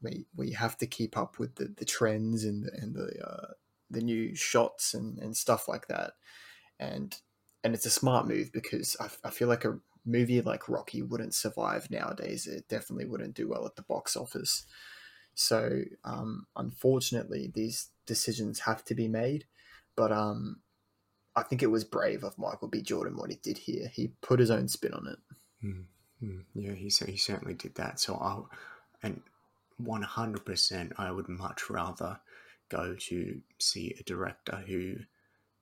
[SPEAKER 3] where, where you have to keep up with the, the trends and the, and the uh, the new shots and, and stuff like that and and it's a smart move because I, I feel like a movie like Rocky wouldn't survive nowadays. It definitely wouldn't do well at the box office. So um, unfortunately, these decisions have to be made. But um, I think it was brave of Michael B. Jordan what he did here. He put his own spin on it.
[SPEAKER 2] Mm, yeah, he he certainly did that. So I and one hundred percent, I would much rather go to see a director who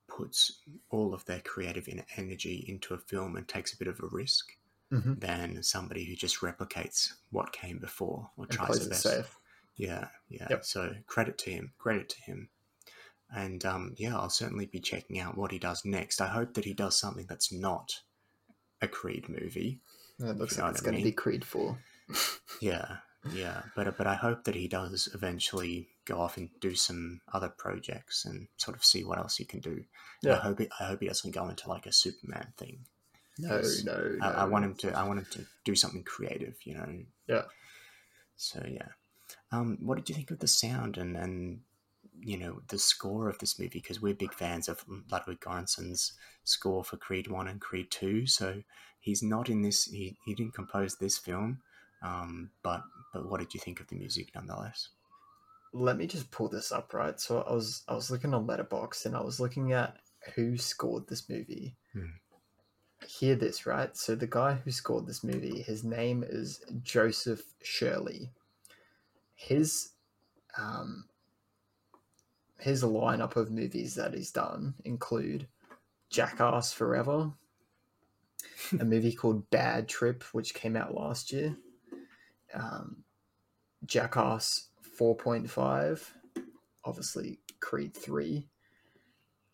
[SPEAKER 2] puts all of their creative energy into a film and takes a bit of a risk
[SPEAKER 3] Mm-hmm.
[SPEAKER 2] than somebody who just replicates what came before or
[SPEAKER 3] And
[SPEAKER 2] tries their best.
[SPEAKER 3] safe.
[SPEAKER 2] Yeah, yeah.
[SPEAKER 3] Yep.
[SPEAKER 2] So credit to him. Credit to him. And um, yeah, I'll certainly be checking out what he does next. I hope that he does something that's not a Creed movie.
[SPEAKER 3] It looks like it's going to be Creed 4. [LAUGHS]
[SPEAKER 2] Yeah, yeah. But but I hope that he does eventually go off and do some other projects and sort of see what else he can do. And I hope he, I hope he doesn't go into like a Superman thing.
[SPEAKER 3] No, no, no.
[SPEAKER 2] I, I want him to. I want him to do something creative. You know.
[SPEAKER 3] Yeah.
[SPEAKER 2] So yeah, um, what did you think of the sound and and you know the score of this movie? Because we're big fans of Ludwig Göransson's score for Creed One and Creed Two. So he's not in this. He, he didn't compose this film. Um, but but what did you think of the music nonetheless?
[SPEAKER 3] Let me just pull this up, right? So I was I was looking on Letterboxd and I was looking at who scored this movie.
[SPEAKER 2] Hmm.
[SPEAKER 3] Hear this, right? So the guy who scored this movie, his name is Joseph Shirley. His um his lineup of movies that he's done include Jackass Forever, a [LAUGHS] movie called Bad Trip, which came out last year, um, Jackass 4.5, obviously Creed 3,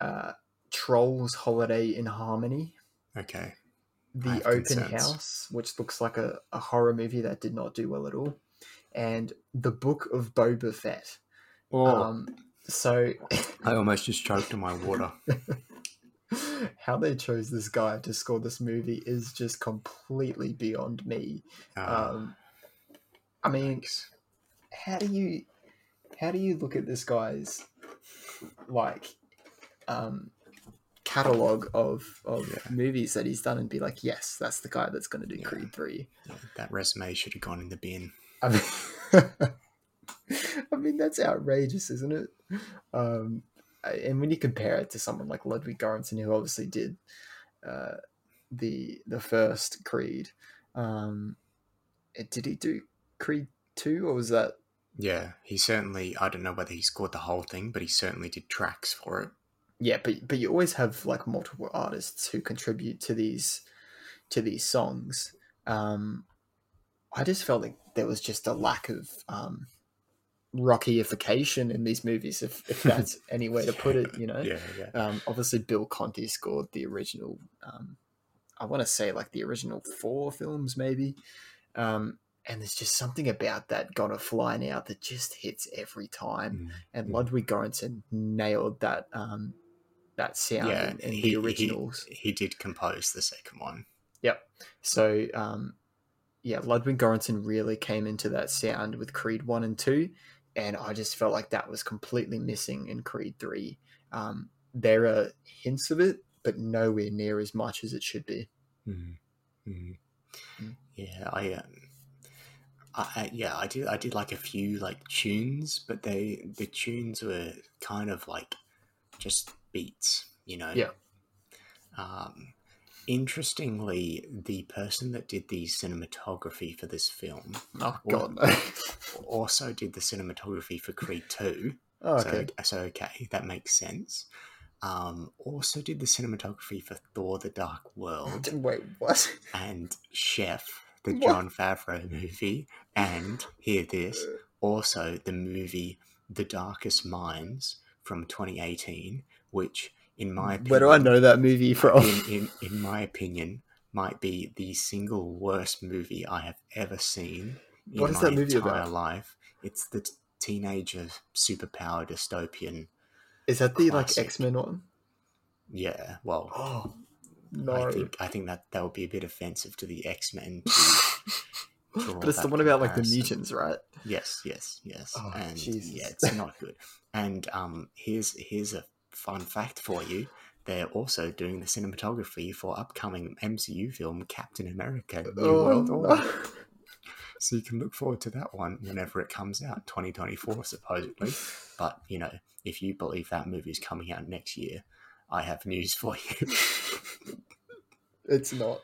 [SPEAKER 3] uh, Trolls Holiday in Harmony,
[SPEAKER 2] Okay.
[SPEAKER 3] The Open
[SPEAKER 2] concerns.
[SPEAKER 3] House, which looks like a, a horror movie that did not do well at all, and The Book of Boba Fett.
[SPEAKER 2] Oh,
[SPEAKER 3] Um, so
[SPEAKER 2] I almost just choked on my water. [LAUGHS]
[SPEAKER 3] how they chose this guy to score this movie is just completely beyond me.
[SPEAKER 2] Uh,
[SPEAKER 3] Um, I mean,
[SPEAKER 2] thanks.
[SPEAKER 3] how do you how do you look at this guy's like um catalog of of
[SPEAKER 2] Yeah.
[SPEAKER 3] movies that he's done and be like, yes, that's the guy that's going to do
[SPEAKER 2] Yeah.
[SPEAKER 3] Creed three.
[SPEAKER 2] That resume should have gone in the bin.
[SPEAKER 3] I mean, [LAUGHS] I mean that's outrageous, isn't it? Um, and when you compare it to someone like Ludwig Göransson, who obviously did uh, the the first Creed, um, did he do Creed two or was that?
[SPEAKER 2] Yeah, he certainly. I don't know whether he scored the whole thing, but he certainly did tracks for it.
[SPEAKER 3] Yeah, but but you always have like multiple artists who contribute to these to these songs. Um, I just felt like there was just a lack of um, rockyification in these movies, if if [LAUGHS] that's any way to put it. You know,
[SPEAKER 2] Yeah, yeah.
[SPEAKER 3] um, obviously Bill Conti scored the original. Um, I want to say like the original four films, maybe. Um, and there's just something about that "Gonna Fly Now" that just hits every time
[SPEAKER 2] Mm.
[SPEAKER 3] and
[SPEAKER 2] Mm.
[SPEAKER 3] Ludwig Göransson nailed that um, that sound
[SPEAKER 2] yeah,
[SPEAKER 3] in, in
[SPEAKER 2] he,
[SPEAKER 3] the originals.
[SPEAKER 2] He, he did compose the second one. Yep.
[SPEAKER 3] So um, yeah, Ludwig Göransson really came into that sound with Creed one and two, and I just felt like that was completely missing in Creed three. Um, there are hints of it, but nowhere near as much as it should be.
[SPEAKER 2] Mm. Mm.
[SPEAKER 3] Mm.
[SPEAKER 2] Yeah, I, um, I, I, yeah, I did. I did like a few like tunes, but they the tunes were kind of like just beats, you know.
[SPEAKER 3] Yeah.
[SPEAKER 2] Um, interestingly, the person that did the cinematography for this film
[SPEAKER 3] Oh God, no. [LAUGHS]
[SPEAKER 2] also did the cinematography for Creed Two.
[SPEAKER 3] oh, okay.
[SPEAKER 2] So, so okay, that makes sense. Um, also did the cinematography for Thor: The Dark World
[SPEAKER 3] Wait, what?
[SPEAKER 2] and Chef, the
[SPEAKER 3] What?
[SPEAKER 2] Jon Favreau movie, and hear this,
[SPEAKER 3] Uh.
[SPEAKER 2] also the movie The Darkest Minds from 2018, which, in my opinion,
[SPEAKER 3] Where do I know that movie from?
[SPEAKER 2] in, in, in my opinion, might be the single worst movie I have ever seen in
[SPEAKER 3] What is
[SPEAKER 2] my
[SPEAKER 3] that movie
[SPEAKER 2] entire
[SPEAKER 3] about?
[SPEAKER 2] life. It's the t- teenager superpower dystopian.
[SPEAKER 3] Is that the like X Men one?
[SPEAKER 2] Yeah, well, [GASPS]
[SPEAKER 3] Oh no!
[SPEAKER 2] I think I think that that would be a bit offensive to the X Men. [LAUGHS]
[SPEAKER 3] but it's the one about like the mutants, right?
[SPEAKER 2] Yes, yes, yes.
[SPEAKER 3] Oh,
[SPEAKER 2] and
[SPEAKER 3] Jesus.
[SPEAKER 2] yeah, it's not good. And um, here's here's a fun fact for you. They're also doing the cinematography for upcoming MCU film Captain America: New
[SPEAKER 3] Oh,
[SPEAKER 2] World
[SPEAKER 3] no.
[SPEAKER 2] Order. [LAUGHS] So you can look forward to that one whenever it comes out, 2024 supposedly. But you know, if you believe that movie is coming out next year, I have news [LAUGHS] for you.
[SPEAKER 3] It's not.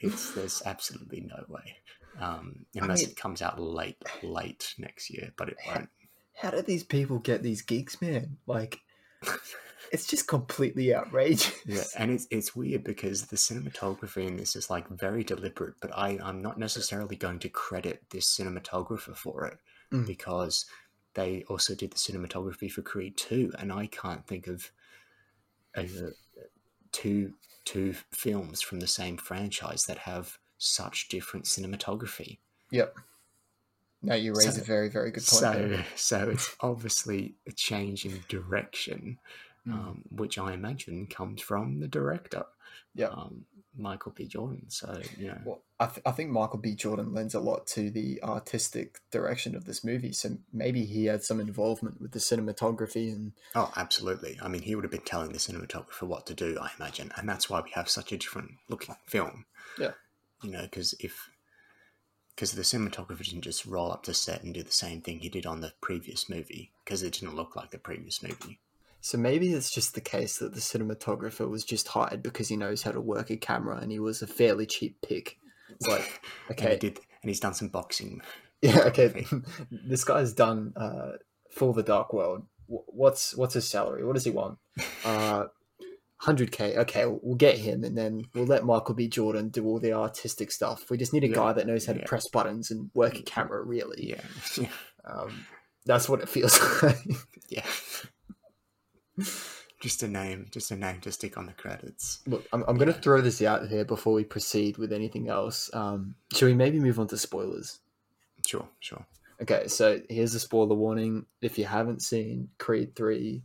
[SPEAKER 2] it's there's absolutely no way. Um, unless
[SPEAKER 3] mean-
[SPEAKER 2] it comes out late, late next year, but it won't.
[SPEAKER 3] How do these people get these gigs, man? Like, it's just completely outrageous. [LAUGHS]
[SPEAKER 2] Yeah, and it's it's weird because the cinematography in this is like very deliberate, but I I'm not necessarily going to credit this cinematographer for it
[SPEAKER 3] Mm.
[SPEAKER 2] because they also did the cinematography for Creed Two, and I can't think of uh, two two films from the same franchise that have such different cinematography.
[SPEAKER 3] Yep. No, you raise
[SPEAKER 2] So-
[SPEAKER 3] a very, very good point.
[SPEAKER 2] So
[SPEAKER 3] there. [LAUGHS]
[SPEAKER 2] so it's obviously a change in direction,
[SPEAKER 3] Mm.
[SPEAKER 2] um, which I imagine comes from the director.
[SPEAKER 3] Yep.
[SPEAKER 2] um, Michael B. Jordan. So you know,
[SPEAKER 3] Well, I, th- I think Michael B. Jordan lends a lot to the artistic direction of this movie. So maybe he had some involvement with the cinematography and
[SPEAKER 2] oh, absolutely. I mean, he would have been telling the cinematographer what to do, I imagine, and that's why we have such a different looking film.
[SPEAKER 3] Yeah.
[SPEAKER 2] you know, because if because the cinematographer didn't just roll up to set and do the same thing he did on the previous movie, because it didn't look like the previous movie.
[SPEAKER 3] So maybe it's just the case that the cinematographer was just hired because he knows how to work a camera and he was a fairly cheap pick. It's like, [LAUGHS]
[SPEAKER 2] And he
[SPEAKER 3] okay,
[SPEAKER 2] did, and he's done some boxing. [LAUGHS]
[SPEAKER 3] yeah, okay, [LAUGHS] this guy's done uh, Thor the Dark World. What's what's his salary? What does he want? Uh, 100k. Okay, we'll get him, and then we'll let Michael B. Jordan do all the artistic stuff. We just need a
[SPEAKER 2] Yeah,
[SPEAKER 3] guy that knows how to press buttons and work a camera. Really,
[SPEAKER 2] Yeah, yeah,
[SPEAKER 3] um, that's what it feels like.
[SPEAKER 2] yeah. [LAUGHS] just a name, just a name to stick on the credits.
[SPEAKER 3] Look, I'm, I'm going to throw this out here before we proceed with anything else. Um, should we maybe move on to spoilers?
[SPEAKER 2] Sure, sure.
[SPEAKER 3] Okay, so here's a spoiler warning. If you haven't seen Creed 3,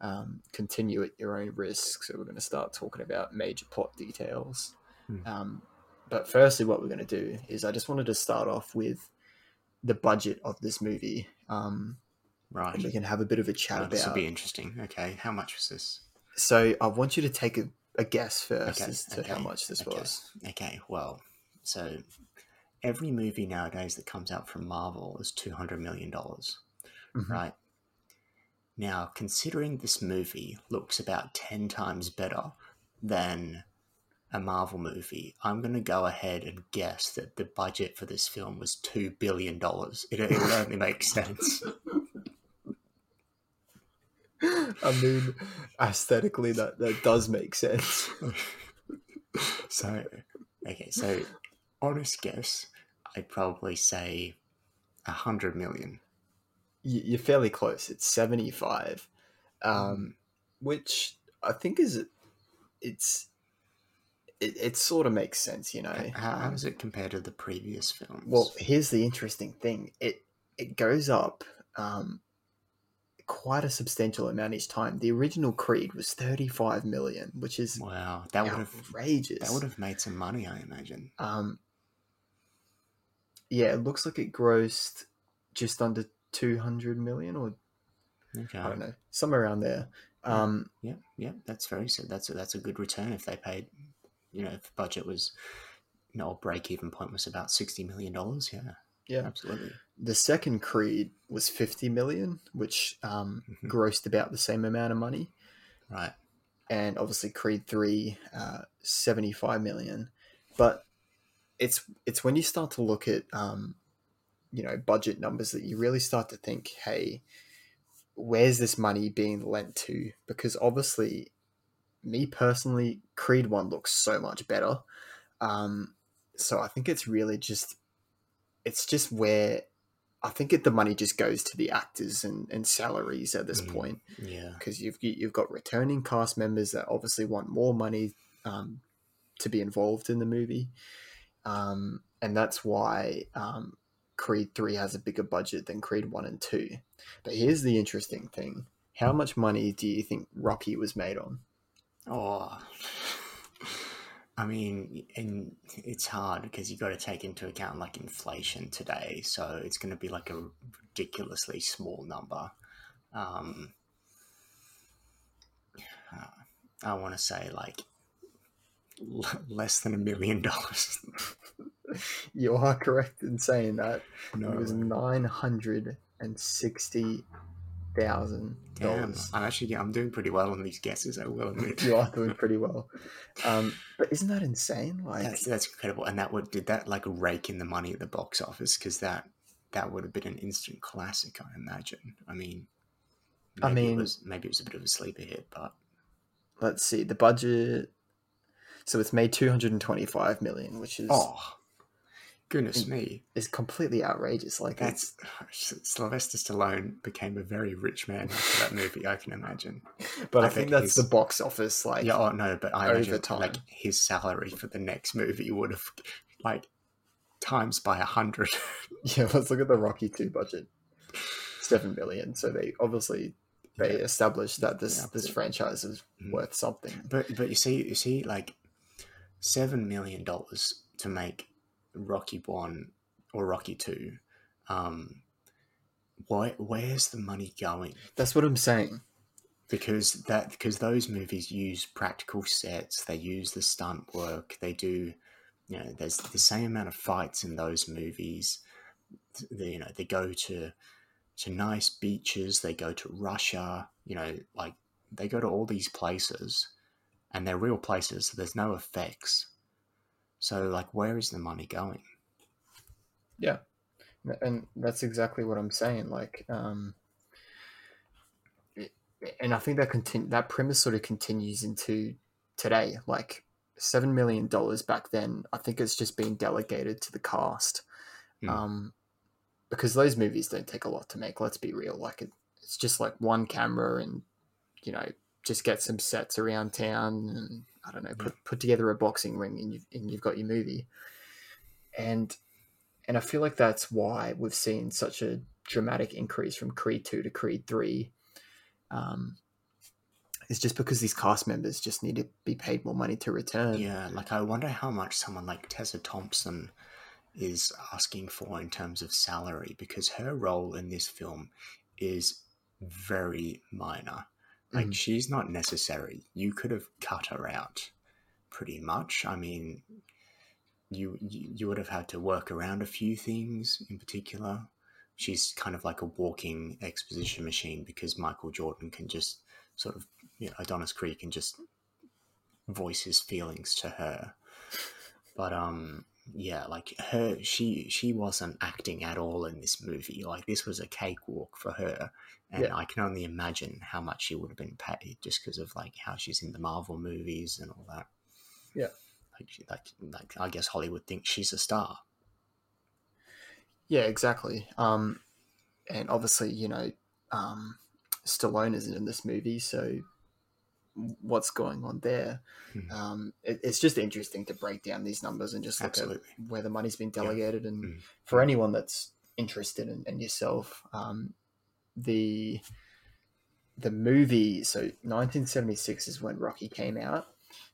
[SPEAKER 3] um, continue at your own risk. So we're going to start talking about major plot details.
[SPEAKER 2] Hmm.
[SPEAKER 3] Um, but firstly, what we're going to do is I just wanted to start off with the budget of this movie. Um,
[SPEAKER 2] Right.
[SPEAKER 3] and we can have a bit of a chat
[SPEAKER 2] Oh, this will be interesting. Okay, how much was this?
[SPEAKER 3] So I want you to take a, a guess first
[SPEAKER 2] Okay,
[SPEAKER 3] as to how much this
[SPEAKER 2] okay.
[SPEAKER 3] was.
[SPEAKER 2] Okay, well, so every movie nowadays that comes out from Marvel is two hundred million dollars,
[SPEAKER 3] Mhm.
[SPEAKER 2] right? Now, considering this movie looks about ten times better than a Marvel movie, I'm going to go ahead and guess that the budget for this film was two billion dollars. It, it only make [LAUGHS] sense.
[SPEAKER 3] I mean, aesthetically, that, that does make sense.
[SPEAKER 2] so, okay, so honest guess, I'd probably say a hundred million.
[SPEAKER 3] You're fairly close. It's 75, um, which I think is it's it, it sort of makes sense, you know.
[SPEAKER 2] How, how does it compare to the previous films?
[SPEAKER 3] Well, here's the interesting thing. It it goes up um, quite a substantial amount each time. The original Creed was 35 million, which is
[SPEAKER 2] wow, that would have
[SPEAKER 3] outrageous.
[SPEAKER 2] that would have made some money, I imagine.
[SPEAKER 3] Um, yeah, it looks like it grossed just under 200 million, or
[SPEAKER 2] Okay,
[SPEAKER 3] I don't know, somewhere around there. Um,
[SPEAKER 2] yeah, yeah, that's very so. That's a, that's a good return if they paid. You know, if the budget was, you know, break even point was about sixty million dollars. Yeah,
[SPEAKER 3] yeah.
[SPEAKER 2] absolutely.
[SPEAKER 3] The second Creed was 50 million, which um,
[SPEAKER 2] Mhm.
[SPEAKER 3] grossed about the same amount of money.
[SPEAKER 2] Right.
[SPEAKER 3] and obviously Creed three, uh, 75 million. But it's it's when you start to look at um, you know budget numbers that you really start to think, hey, where's this money being lent to? Because obviously, me personally, Creed one looks so much better. Um, so I think it's really just it's just where I think it, the money just goes to the actors and, and salaries at this
[SPEAKER 2] Mhm.
[SPEAKER 3] point
[SPEAKER 2] Yeah.
[SPEAKER 3] because you've you've got returning cast members that obviously want more money um, to be involved in the movie, um, and that's why um, Creed Three has a bigger budget than Creed One and Two. But here's the interesting thing: how much money do you think Rocky was made on?
[SPEAKER 2] Oh, I mean, and it's hard because you've got to take into account like inflation today. So it's going to be like a ridiculously small number. Um, uh, I want to say like l- less than a million dollars. [LAUGHS]
[SPEAKER 3] you are correct in saying that.
[SPEAKER 2] No.
[SPEAKER 3] It was 960,000
[SPEAKER 2] Damn,
[SPEAKER 3] dollars.
[SPEAKER 2] I'm actually yeah, I'm doing pretty well on these guesses. I will [LAUGHS] admit.
[SPEAKER 3] You are doing pretty well. Um, but isn't that insane? Like,
[SPEAKER 2] That's that's incredible. And that would did that like rake in the money at the box office because that that would have been an instant classic, I imagine. I mean,
[SPEAKER 3] I mean-
[SPEAKER 2] it was maybe it was a bit of a sleeper hit, but
[SPEAKER 3] let's see, the budget. So it's made 225 million, which is
[SPEAKER 2] oh, goodness me,
[SPEAKER 3] It's completely outrageous. Like
[SPEAKER 2] that's [SIGHS] Sylvester Stallone became a very rich man after that movie. I can imagine. [LAUGHS]
[SPEAKER 3] but I,
[SPEAKER 2] I
[SPEAKER 3] think that's
[SPEAKER 2] his-
[SPEAKER 3] the box office. Like,
[SPEAKER 2] yeah, oh no, but I
[SPEAKER 3] over
[SPEAKER 2] imagine
[SPEAKER 3] time.
[SPEAKER 2] like his salary for the next movie would have like times by a hundred. [LAUGHS]
[SPEAKER 3] yeah. Let's look at the Rocky Two budget, seven million. So they obviously they
[SPEAKER 2] Yeah.
[SPEAKER 3] established that this
[SPEAKER 2] Yeah.
[SPEAKER 3] this franchise is
[SPEAKER 2] Mhm.
[SPEAKER 3] worth something.
[SPEAKER 2] But but you see you see like seven million dollars to make Rocky One or Rocky Two. Um, why where's the money going?
[SPEAKER 3] That's what I'm saying.
[SPEAKER 2] Because that because those movies use practical sets, they use the stunt work, they do. You know, there's the same amount of fights in those movies. They, you know, they go to to nice beaches. They go to Russia. You know, like they go to all these places, and they're real places. So there's no effects. So, like, where is the money going?
[SPEAKER 3] Yeah, and that's exactly what I'm saying. Like, um, and I think that continue that premise sort of continues into today. Like seven million dollars back then, I think it's just been delegated to the cast,
[SPEAKER 2] Hmm.
[SPEAKER 3] um, because those movies don't take a lot to make. Let's be real. Like it, it's just like one camera and you know just get some sets around town and I don't know put put together a boxing ring and you've and you've got your movie. And and I feel like that's why we've seen such a dramatic increase from Creed two to Creed three. Um, it's just because these cast members just need to be paid more money to return.
[SPEAKER 2] Yeah, like I wonder how much someone like Tessa Thompson is asking for in terms of salary because her role in this film is very minor. Like
[SPEAKER 3] Mhm.
[SPEAKER 2] she's not necessary. You could have cut her out pretty much. I mean, you you, you would have had to work around a few things in particular. She's kind of like a walking exposition machine because Michael Jordan can just sort of, you know, Adonis Creed can just voice his feelings to her. But um yeah, like her she she wasn't acting at all in this movie. Like this was a cakewalk for her. And
[SPEAKER 3] Yeah.
[SPEAKER 2] I can only imagine how much she would have been paid just because of like how she's in the Marvel movies and all that.
[SPEAKER 3] Yeah.
[SPEAKER 2] Like, she- like, like I guess Hollywood thinks she's a star.
[SPEAKER 3] Yeah, exactly. Um, and obviously, you know, um, Stallone isn't in this movie, so what's going on there?
[SPEAKER 2] Mhm.
[SPEAKER 3] Um, it, it's just interesting to break down these numbers and just look
[SPEAKER 2] Absolutely.
[SPEAKER 3] at where the money's been delegated. And
[SPEAKER 2] Mhm.
[SPEAKER 3] for anyone that's interested in, in yourself, um, the the movie. So 1976 is when Rocky came out,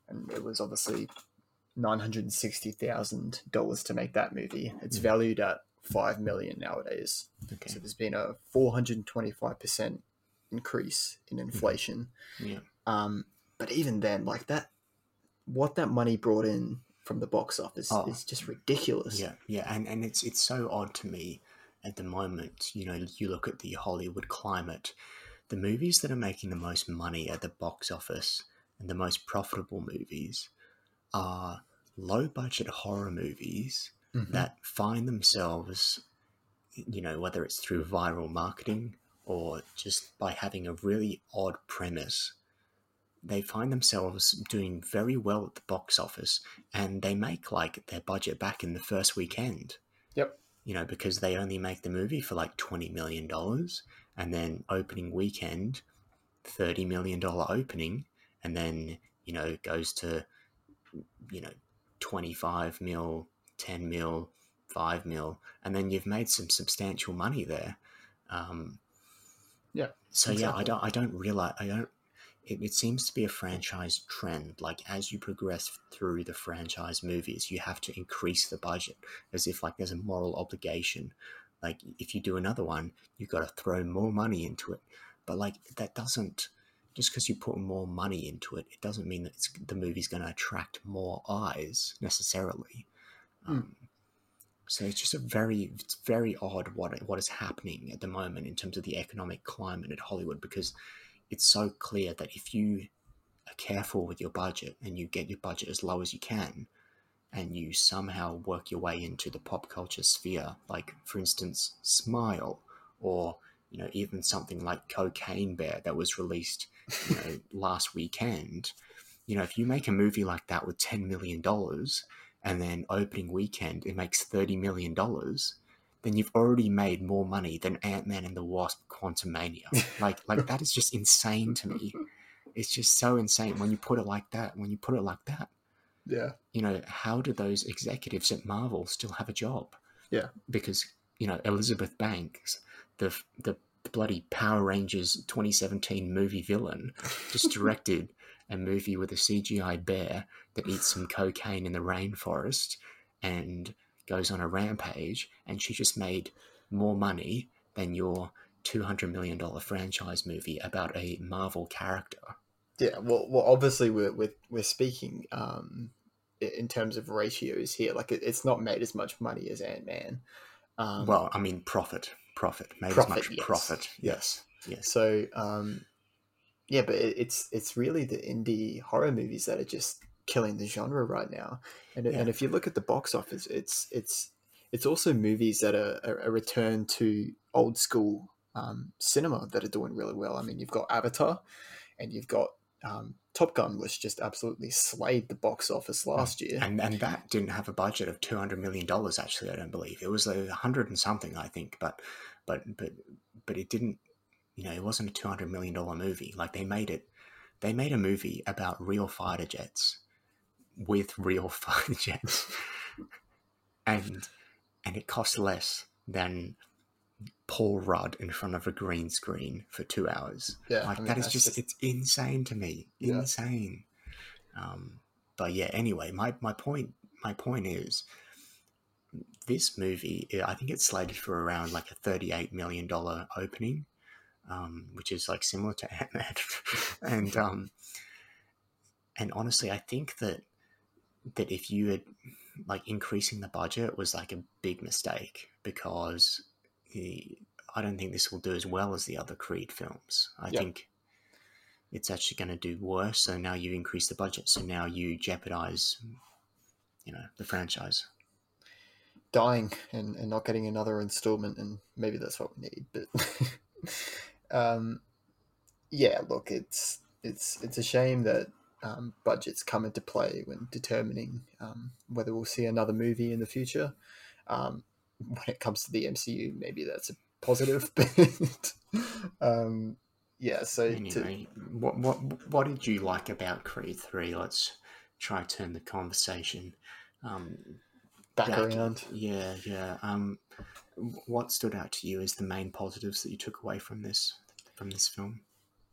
[SPEAKER 3] and it was obviously nine hundred and sixty thousand dollars to make that movie. It's
[SPEAKER 2] Mhm.
[SPEAKER 3] valued at five million nowadays.
[SPEAKER 2] Okay.
[SPEAKER 3] So there's been a four hundred and twenty five percent increase in inflation.
[SPEAKER 2] Yeah.
[SPEAKER 3] Um, but even then, like that, what that money brought in from the box office
[SPEAKER 2] Oh.
[SPEAKER 3] is just ridiculous.
[SPEAKER 2] Yeah, yeah, and, and it's it's so odd to me at the moment. You know, you look at the Hollywood climate, the movies that are making the most money at the box office and the most profitable movies are low budget horror movies
[SPEAKER 3] Mhm.
[SPEAKER 2] that find themselves, you know, whether it's through viral marketing or just by having a really odd premise, they find themselves doing very well at the box office and they make like their budget back in the first weekend.
[SPEAKER 3] Yep.
[SPEAKER 2] You know, because they only make the movie for like $20 million and then opening weekend, $30 million opening, and then, you know, goes to, you know, 25 mil, 10 mil, 5 mil, and then you've made some substantial money there. Um,
[SPEAKER 3] Yeah,
[SPEAKER 2] So yeah, I don't, I don't realize, I don't. It, it seems to be a franchise trend. Like as you progress through the franchise movies, you have to increase the budget, as if like there's a moral obligation. Like if you do another one, you've got to throw more money into it. But like that doesn't. Just because you put more money into it, it doesn't mean that it's, the movie's going to attract more eyes necessarily.
[SPEAKER 3] Hmm.
[SPEAKER 2] Um, So it's just a very, it's very odd what what is happening at the moment in terms of the economic climate at Hollywood because it's so clear that if you are careful with your budget and you get your budget as low as you can, and you somehow work your way into the pop culture sphere, like for instance, Smile, or you know even something like Cocaine Bear that was released you know [LAUGHS] last weekend. You know, if you make a movie like that with ten million dollars, and then opening weekend it makes thirty million dollars, then you've already made more money than Ant Man and the Wasp: Quantumania. Like, [LAUGHS] like that is just insane to me. It's just so insane when you put it like that. When you put it like that,
[SPEAKER 3] Yeah.
[SPEAKER 2] you know, how do those executives at Marvel still have a job?
[SPEAKER 3] Yeah.
[SPEAKER 2] Because, you know, Elizabeth Banks, the the bloody Power Rangers 2017 movie villain, just [LAUGHS] directed a movie with a CGI bear that eats some cocaine in the rainforest and goes on a rampage, and she just made more money than your $200 million franchise movie about a Marvel character.
[SPEAKER 3] Yeah, well, well, obviously we're we're, we're speaking um, in terms of ratios here. Like it, it's not made as much money as Ant Man. Um,
[SPEAKER 2] Well, I mean, profit, profit, made
[SPEAKER 3] Profit,
[SPEAKER 2] as much
[SPEAKER 3] yes.
[SPEAKER 2] profit. Yes, yes.
[SPEAKER 3] so um, yeah, but it, it's it's really the indie horror movies that are just killing the genre right now. And
[SPEAKER 2] Yeah.
[SPEAKER 3] and if you look at the box office, it's it's it's also movies that are a, a return to old school um, cinema that are doing really well. I mean, you've got Avatar, and you've got um, Top Gun, which just absolutely slayed the box office last year.
[SPEAKER 2] And and that didn't have a budget of two hundred million dollars. Actually, I don't believe it was a hundred and something. I think, but but but but it didn't. You know, it wasn't a two hundred million dollar movie. Like they made it. They made a movie about real fighter jets with real [LAUGHS] fighter jets, and and it costs less than Paul Rudd in front of a green screen for two hours.
[SPEAKER 3] Yeah,
[SPEAKER 2] like
[SPEAKER 3] I mean,
[SPEAKER 2] that is just,
[SPEAKER 3] just-
[SPEAKER 2] it's insane to me
[SPEAKER 3] Yeah.
[SPEAKER 2] insane um, but yeah anyway my, my point my point is this movie i think it's slated for around like a 38 million dollar opening um, which is like similar to ant-man [LAUGHS] and um, and honestly i think that that if you had like increasing the budget was like a big mistake because the, I don't think this will do as well as the other Creed films. I
[SPEAKER 3] Yep.
[SPEAKER 2] think it's actually going to do worse. So now you increase the budget. So now you jeopardize, you know, the franchise.
[SPEAKER 3] dying and, and not getting another installment and maybe that's what we need but [LAUGHS] um yeah look it's it's it's a shame that um, budgets come into play when determining um, whether we'll see another movie in the future um, when it comes to the MCU maybe that's a positive [LAUGHS] but um, yeah so to,
[SPEAKER 2] what what what did you like about Creed Three? Let's try turn the conversation um,
[SPEAKER 3] back
[SPEAKER 2] back-
[SPEAKER 3] around
[SPEAKER 2] Yeah, yeah. Um, what stood out to you as the main positives that you took away from this from this film?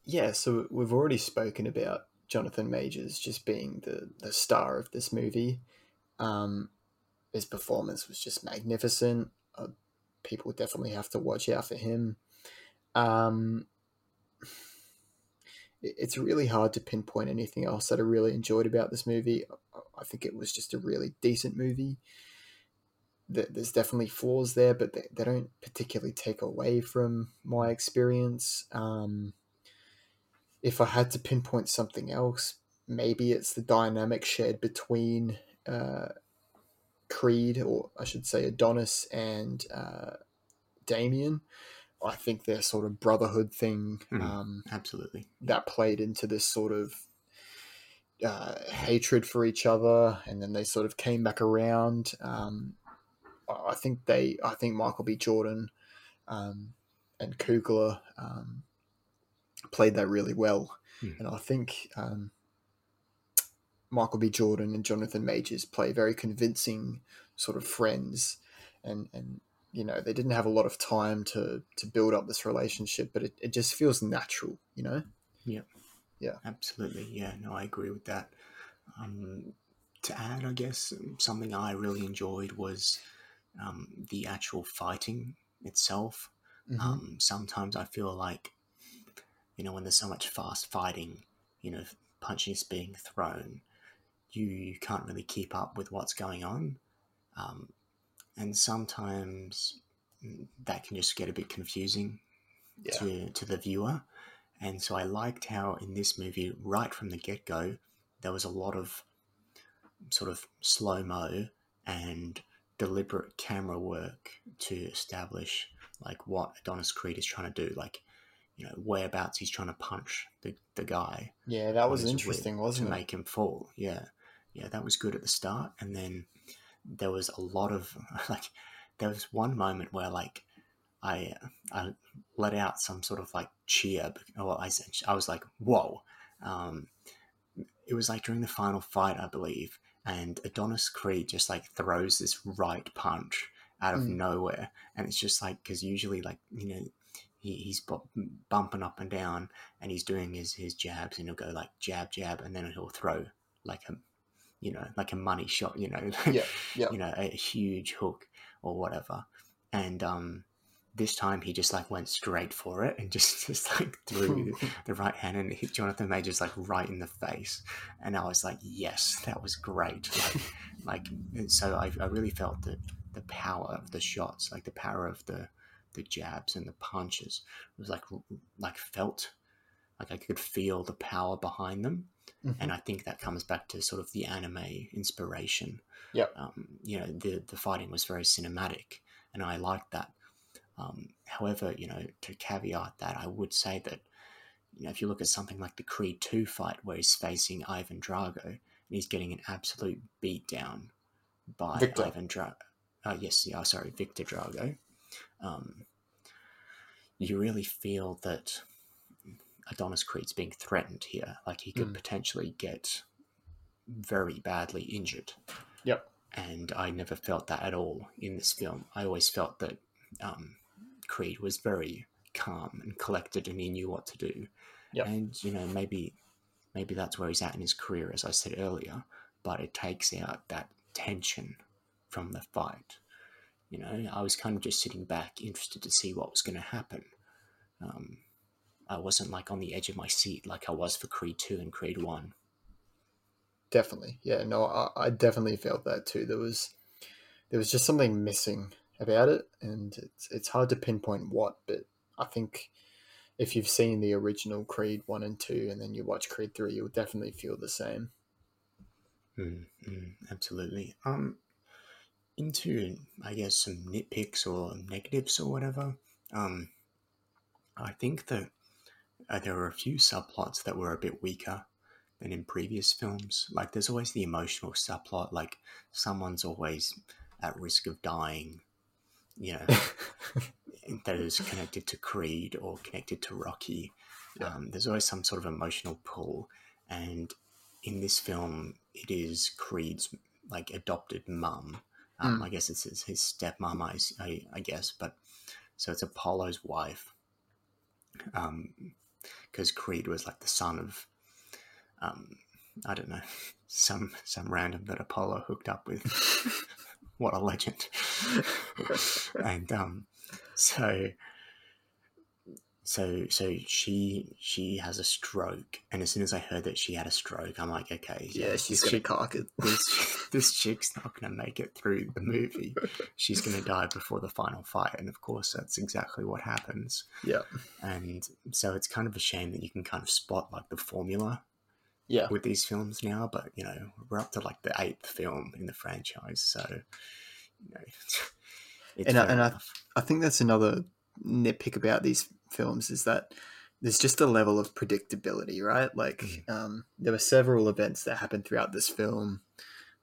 [SPEAKER 3] yeah, so we've already spoken about Jonathan Majors just being the, the star of this movie. Um, his performance was just magnificent. Uh, people definitely have to watch out for him. Um, it- it's really hard to pinpoint anything else that I really enjoyed about this movie. I- think it was just a really decent movie. There- There's definitely flaws there, but they, they don't particularly take away from my experience. Um, if I had to pinpoint something else, maybe it's the dynamic shared between uh, Creed, or I should say Adonis and uh, Damien. I think their sort of brotherhood thing
[SPEAKER 2] Mhm.
[SPEAKER 3] um,
[SPEAKER 2] Absolutely.
[SPEAKER 3] that played into this sort of uh, hatred for each other, and then they sort of came back around. Um, I I think they, I think Michael B. Jordan um, and Coogler um, played that really well,
[SPEAKER 2] Hmm.
[SPEAKER 3] and I think um, Michael B. Jordan and Jonathan Majors play very convincing sort of friends, and and you know they didn't have a lot of time to to build up this relationship, but it, it just feels natural, you know.
[SPEAKER 2] Yeah, yeah, absolutely. Yeah, no, I agree with that. Um, to add, I guess, something I really enjoyed was um, the actual fighting itself.
[SPEAKER 3] Mhm.
[SPEAKER 2] Um, sometimes I feel like, you know, when there's so much fast fighting, you know, punches being thrown, you, you can't really keep up with what's going on. Um, and sometimes that can just get a bit confusing
[SPEAKER 3] Yeah.
[SPEAKER 2] to to the viewer. And so I liked how in this movie, right from the get go, there was a lot of sort of slow mo and deliberate camera work to establish like what Adonis Creed is trying to do, like you know whereabouts he's trying to punch the, the guy
[SPEAKER 3] Yeah, that was interesting, wasn't
[SPEAKER 2] to
[SPEAKER 3] it?
[SPEAKER 2] make him fall. Yeah, yeah, that was good at the start, and then there was a lot of [LAUGHS] like there was one moment where like I I let out some sort of like cheer. Or I said I was like whoa. Um, it was like during the final fight, I believe, and Adonis Creed just like throws this right punch out of
[SPEAKER 3] Mm.
[SPEAKER 2] nowhere, and it's just like because usually like you know he, he's bu- bumping up and down and he's doing his his jabs and he'll go like jab jab and then he'll throw like a you know like a money shot you know [LAUGHS]
[SPEAKER 3] Yeah, yeah.
[SPEAKER 2] you know a huge hook or whatever. And um this time he just like went straight for it and [LAUGHS] just just like threw [LAUGHS] the right hand and hit Jonathan Majors like right in the face. And I was like yes that was great. Like like so I, I really felt the the power of the shots like the power of the the jabs and the punches It was like like felt like I could feel the power behind them
[SPEAKER 3] Mhm.
[SPEAKER 2] and I think that comes back to sort of the anime inspiration.
[SPEAKER 3] Yeah.
[SPEAKER 2] Um, you know, the the fighting was very cinematic, and I liked that. Um, however, you know, to caveat that, I would say that you know if you look at something like the Creed Two fight, where he's facing Ivan Drago and he's getting an absolute beat down by
[SPEAKER 3] Viktor.
[SPEAKER 2] Ivan Drago. Uh, yes, yeah, sorry, Viktor Drago. Um, you really feel that Adonis Creed's being threatened here. Like he could
[SPEAKER 3] Mm.
[SPEAKER 2] potentially get very badly injured.
[SPEAKER 3] Yep.
[SPEAKER 2] And I never felt that at all in this film. I always felt that um, Creed was very calm and collected, and he knew what to do.
[SPEAKER 3] Yep.
[SPEAKER 2] And you know, maybe maybe that's where he's at in his career, as I said earlier. But it takes out that tension from the fight. You know, I was kind of just sitting back, interested to see what was going to happen. Um, I wasn't like on the edge of my seat like I was for Creed 2 and Creed 1.
[SPEAKER 3] Definitely, yeah. No, I, I definitely felt that too. There was there was just something missing about it, and it's it's hard to pinpoint what. But I think if you've seen the original Creed one and two, and then you watch Creed three, you'll definitely feel the same.
[SPEAKER 2] Mm, mm, absolutely. Um, into I guess some nitpicks or negatives or whatever. Um, I think that uh, there were a few subplots that were a bit weaker than in previous films. Like, there's always the emotional subplot, like someone's always at risk of dying. You know, [LAUGHS] that is connected to Creed or connected to Rocky.
[SPEAKER 3] Yeah.
[SPEAKER 2] Um, there's always some sort of emotional pull, and in this film, it is Creed's like adopted mum. Um,
[SPEAKER 3] Mm.
[SPEAKER 2] I guess it's his, his stepmom, I, I- I guess, but so it's Apollo's wife. Um, because Creed was like the son of, um, I don't know, [LAUGHS] some some random that Apollo hooked up with. [LAUGHS] what a legend! [LAUGHS] and um, so so so she she has a stroke, and as soon as I heard that she had a stroke, I'm like, okay,
[SPEAKER 3] yeah, she's
[SPEAKER 2] this
[SPEAKER 3] gonna cock it.
[SPEAKER 2] this this chick's not gonna make it through the movie. She's gonna die before the final fight, and of course, that's exactly what happens.
[SPEAKER 3] Yeah,
[SPEAKER 2] And so it's kind of a shame that you can kind of spot like the formula
[SPEAKER 3] yeah,
[SPEAKER 2] with these films now, but you know, we're up to like the eighth film in the franchise, so you know, it's
[SPEAKER 3] And I- and I- I think that's another nitpick about these films is that there's just a level of predictability, right? Like,
[SPEAKER 2] Mhm.
[SPEAKER 3] um, there were several events that happened throughout this film.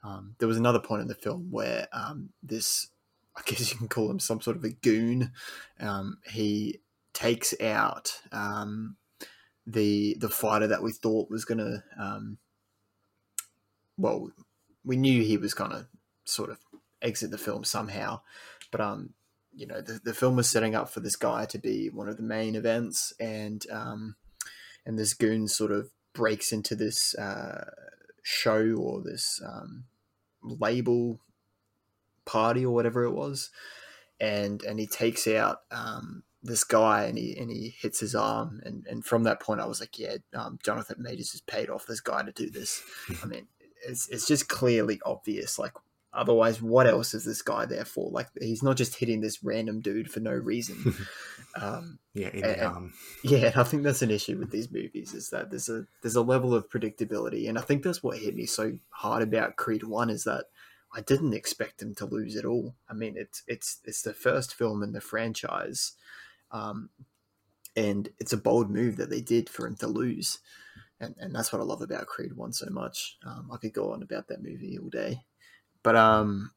[SPEAKER 3] Um, there was another point in the film where um, this, I guess you can call him some sort of a goon. Um, he takes out um, the the fighter that we thought was gonna. Um, well, we knew he was gonna sort of exit the film somehow, but um, you know, the, the film was setting up for this guy to be one of the main events, and um, and this goon sort of breaks into this uh, show or this um, label party or whatever it was, and and he takes out um, this guy and he and he hits his arm, and and from that point I was like, yeah, um, Jonathan Majors has paid off this guy to do this. I [LAUGHS] mean, it's it's just clearly obvious, like. Otherwise, what else is this guy there for? Like, he's not just hitting this random dude for no reason. [LAUGHS] um,
[SPEAKER 2] Yeah, in
[SPEAKER 3] And-
[SPEAKER 2] arm.
[SPEAKER 3] yeah, and I think that's an issue with these movies is that there's a there's a level of predictability, and I think that's what hit me so hard about Creed One is that I didn't expect him to lose at all. I mean, it's it's it's the first film in the franchise, um, and it's a bold move that they did for him to lose, and and that's what I love about Creed One so much. Um, I could go on about that movie all day, but um,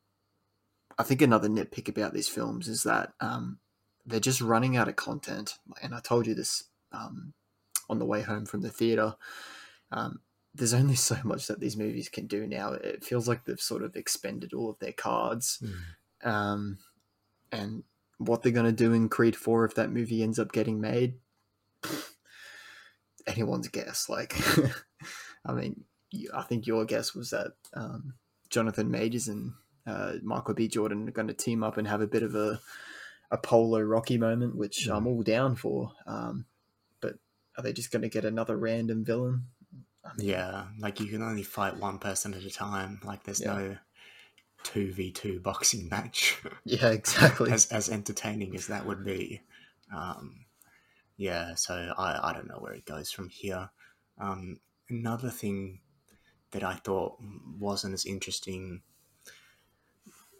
[SPEAKER 3] I think another nitpick about these films is that um, they're just running out of content. And I told you this um, on the way home from the theater. Um, there's only so much that these movies can do now. It feels like they've sort of expended all of their cards.
[SPEAKER 2] Mm.
[SPEAKER 3] Um, and what they're going to do in Creed 4 if that movie ends up getting made, [SIGHS] anyone's guess. Like, [LAUGHS] I mean, I think your guess was that um, Jonathan Majors and uh, Michael B. Jordan are going to team up and have a bit of a Apollo Rocky moment, which I'm all down for. Um, but are they just going to get another random villain? I mean,
[SPEAKER 2] Yeah, like you can only fight one person at a time. Like there's
[SPEAKER 3] Yeah.
[SPEAKER 2] no two v two boxing match. [LAUGHS]
[SPEAKER 3] yeah, exactly.
[SPEAKER 2] as as entertaining as that would be. Um, yeah, so I, I don't know where it goes from here. Um, another thing that I thought wasn't as interesting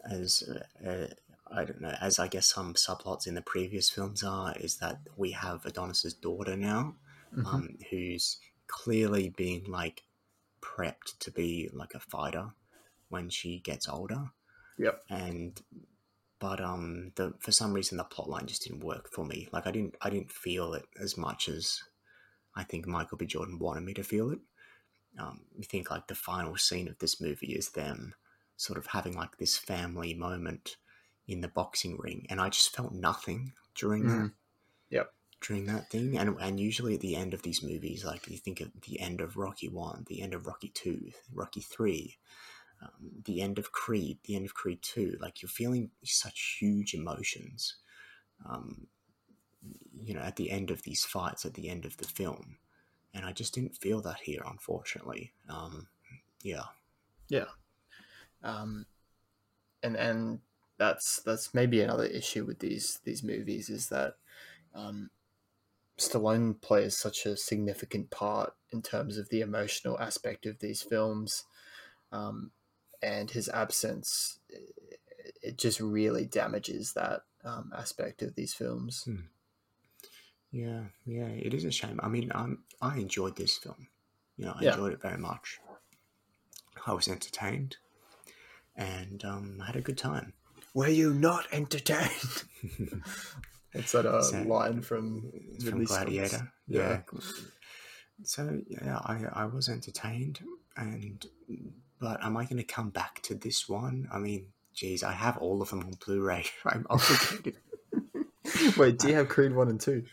[SPEAKER 2] as uh, uh, I don't know, as I guess some subplots in the previous films are, is that we have Adonis's daughter now,
[SPEAKER 3] Mhm.
[SPEAKER 2] um, who's clearly being like prepped to be like a fighter when she gets older
[SPEAKER 3] Yep.
[SPEAKER 2] and but um the for some reason the plot line just didn't work for me like i didn't i didn't feel it as much as i think michael b jordan wanted me to feel it um you think like the final scene of this movie is them sort of having like this family moment in the boxing ring and i just felt nothing during that
[SPEAKER 3] Mhm. Yep.
[SPEAKER 2] during that thing and and usually at the end of these movies like you think of the end of rocky 1 the end of rocky 2 rocky 3 um, the end of Creed, the end of Creed 2, like you're feeling such huge emotions, um, you know, at the end of these fights, at the end of the film. And I just didn't feel that here, unfortunately. Um, yeah.
[SPEAKER 3] Yeah. Um, and and that's that's maybe another issue with these these movies is that um, Stallone plays such a significant part in terms of the emotional aspect of these films, um, and his absence it- it just really damages that um, aspect of these films.
[SPEAKER 2] Yeah, yeah, it is a shame. I mean, um, I enjoyed this film. You know, I
[SPEAKER 3] Yeah.
[SPEAKER 2] enjoyed it very much. I was entertained and um, I had a good time.
[SPEAKER 3] Were you not entertained? [LAUGHS] it's that uh,
[SPEAKER 2] So-
[SPEAKER 3] line from
[SPEAKER 2] from Gladiator.
[SPEAKER 3] Yeah.
[SPEAKER 2] Yeah. So yeah, I I was entertained, and but am I going to come back to this one? I mean, geez, I have all of them on Blu-ray. [LAUGHS] I'm obligated. [LAUGHS]
[SPEAKER 3] Wait, do you have Creed one and two?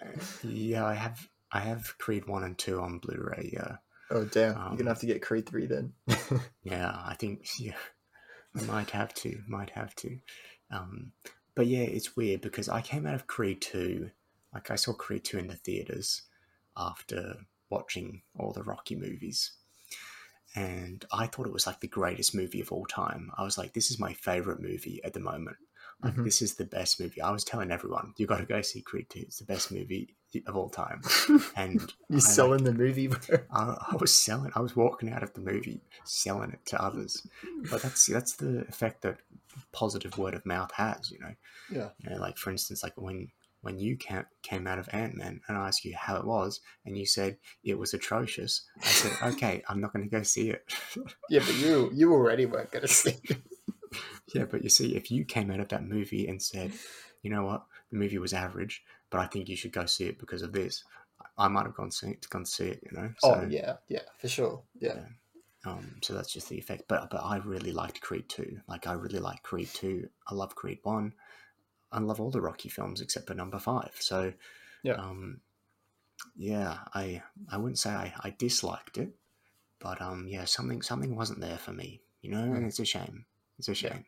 [SPEAKER 2] yeah, I have I have Creed one and two on Blu-ray. Yeah,
[SPEAKER 3] Oh damn! You're
[SPEAKER 2] Um,
[SPEAKER 3] gonna have to get Creed three then. [LAUGHS]
[SPEAKER 2] yeah, I think yeah, I might have to, might have to. Um, but yeah, it's weird because I came out of Creed two, like I saw Creed two in the theaters after watching all the Rocky movies, and I thought it was like the greatest movie of all time. I was like, this is my favorite movie at the moment. Like
[SPEAKER 3] Mhm.
[SPEAKER 2] this is the best movie. I was telling everyone, you got to go see Creed two. It's the best movie of all time. And [LAUGHS]
[SPEAKER 3] You're
[SPEAKER 2] I,
[SPEAKER 3] selling
[SPEAKER 2] like,
[SPEAKER 3] the movie.
[SPEAKER 2] I, I was selling. I was walking out of the movie selling it to others. But that's that's the effect that positive word of mouth has. You know,
[SPEAKER 3] Yeah.
[SPEAKER 2] you know, like for instance, like when when you came out of Ant Man and I asked you how it was, and you said it was atrocious. I said, okay, I'm not going to go see it. [LAUGHS]
[SPEAKER 3] Yeah, but you you already weren't gonna see. it.
[SPEAKER 2] Yeah, but you see, if you came out of that movie and said, you know what, the movie was average, but I think you should go see it because of this, I might have gone see gone see it. You know.
[SPEAKER 3] oh yeah, yeah, for sure. Yeah.
[SPEAKER 2] Um, so that's just the effect. But but I really liked Creed two. Like I really like Creed two. I love Creed one. I love all the Rocky films except for number five. So
[SPEAKER 3] Yeah.
[SPEAKER 2] um, yeah, I I wouldn't say I, I disliked it, but um, yeah, something something wasn't there for me. You know, and
[SPEAKER 3] Mm.
[SPEAKER 2] it's a shame. It's a shame.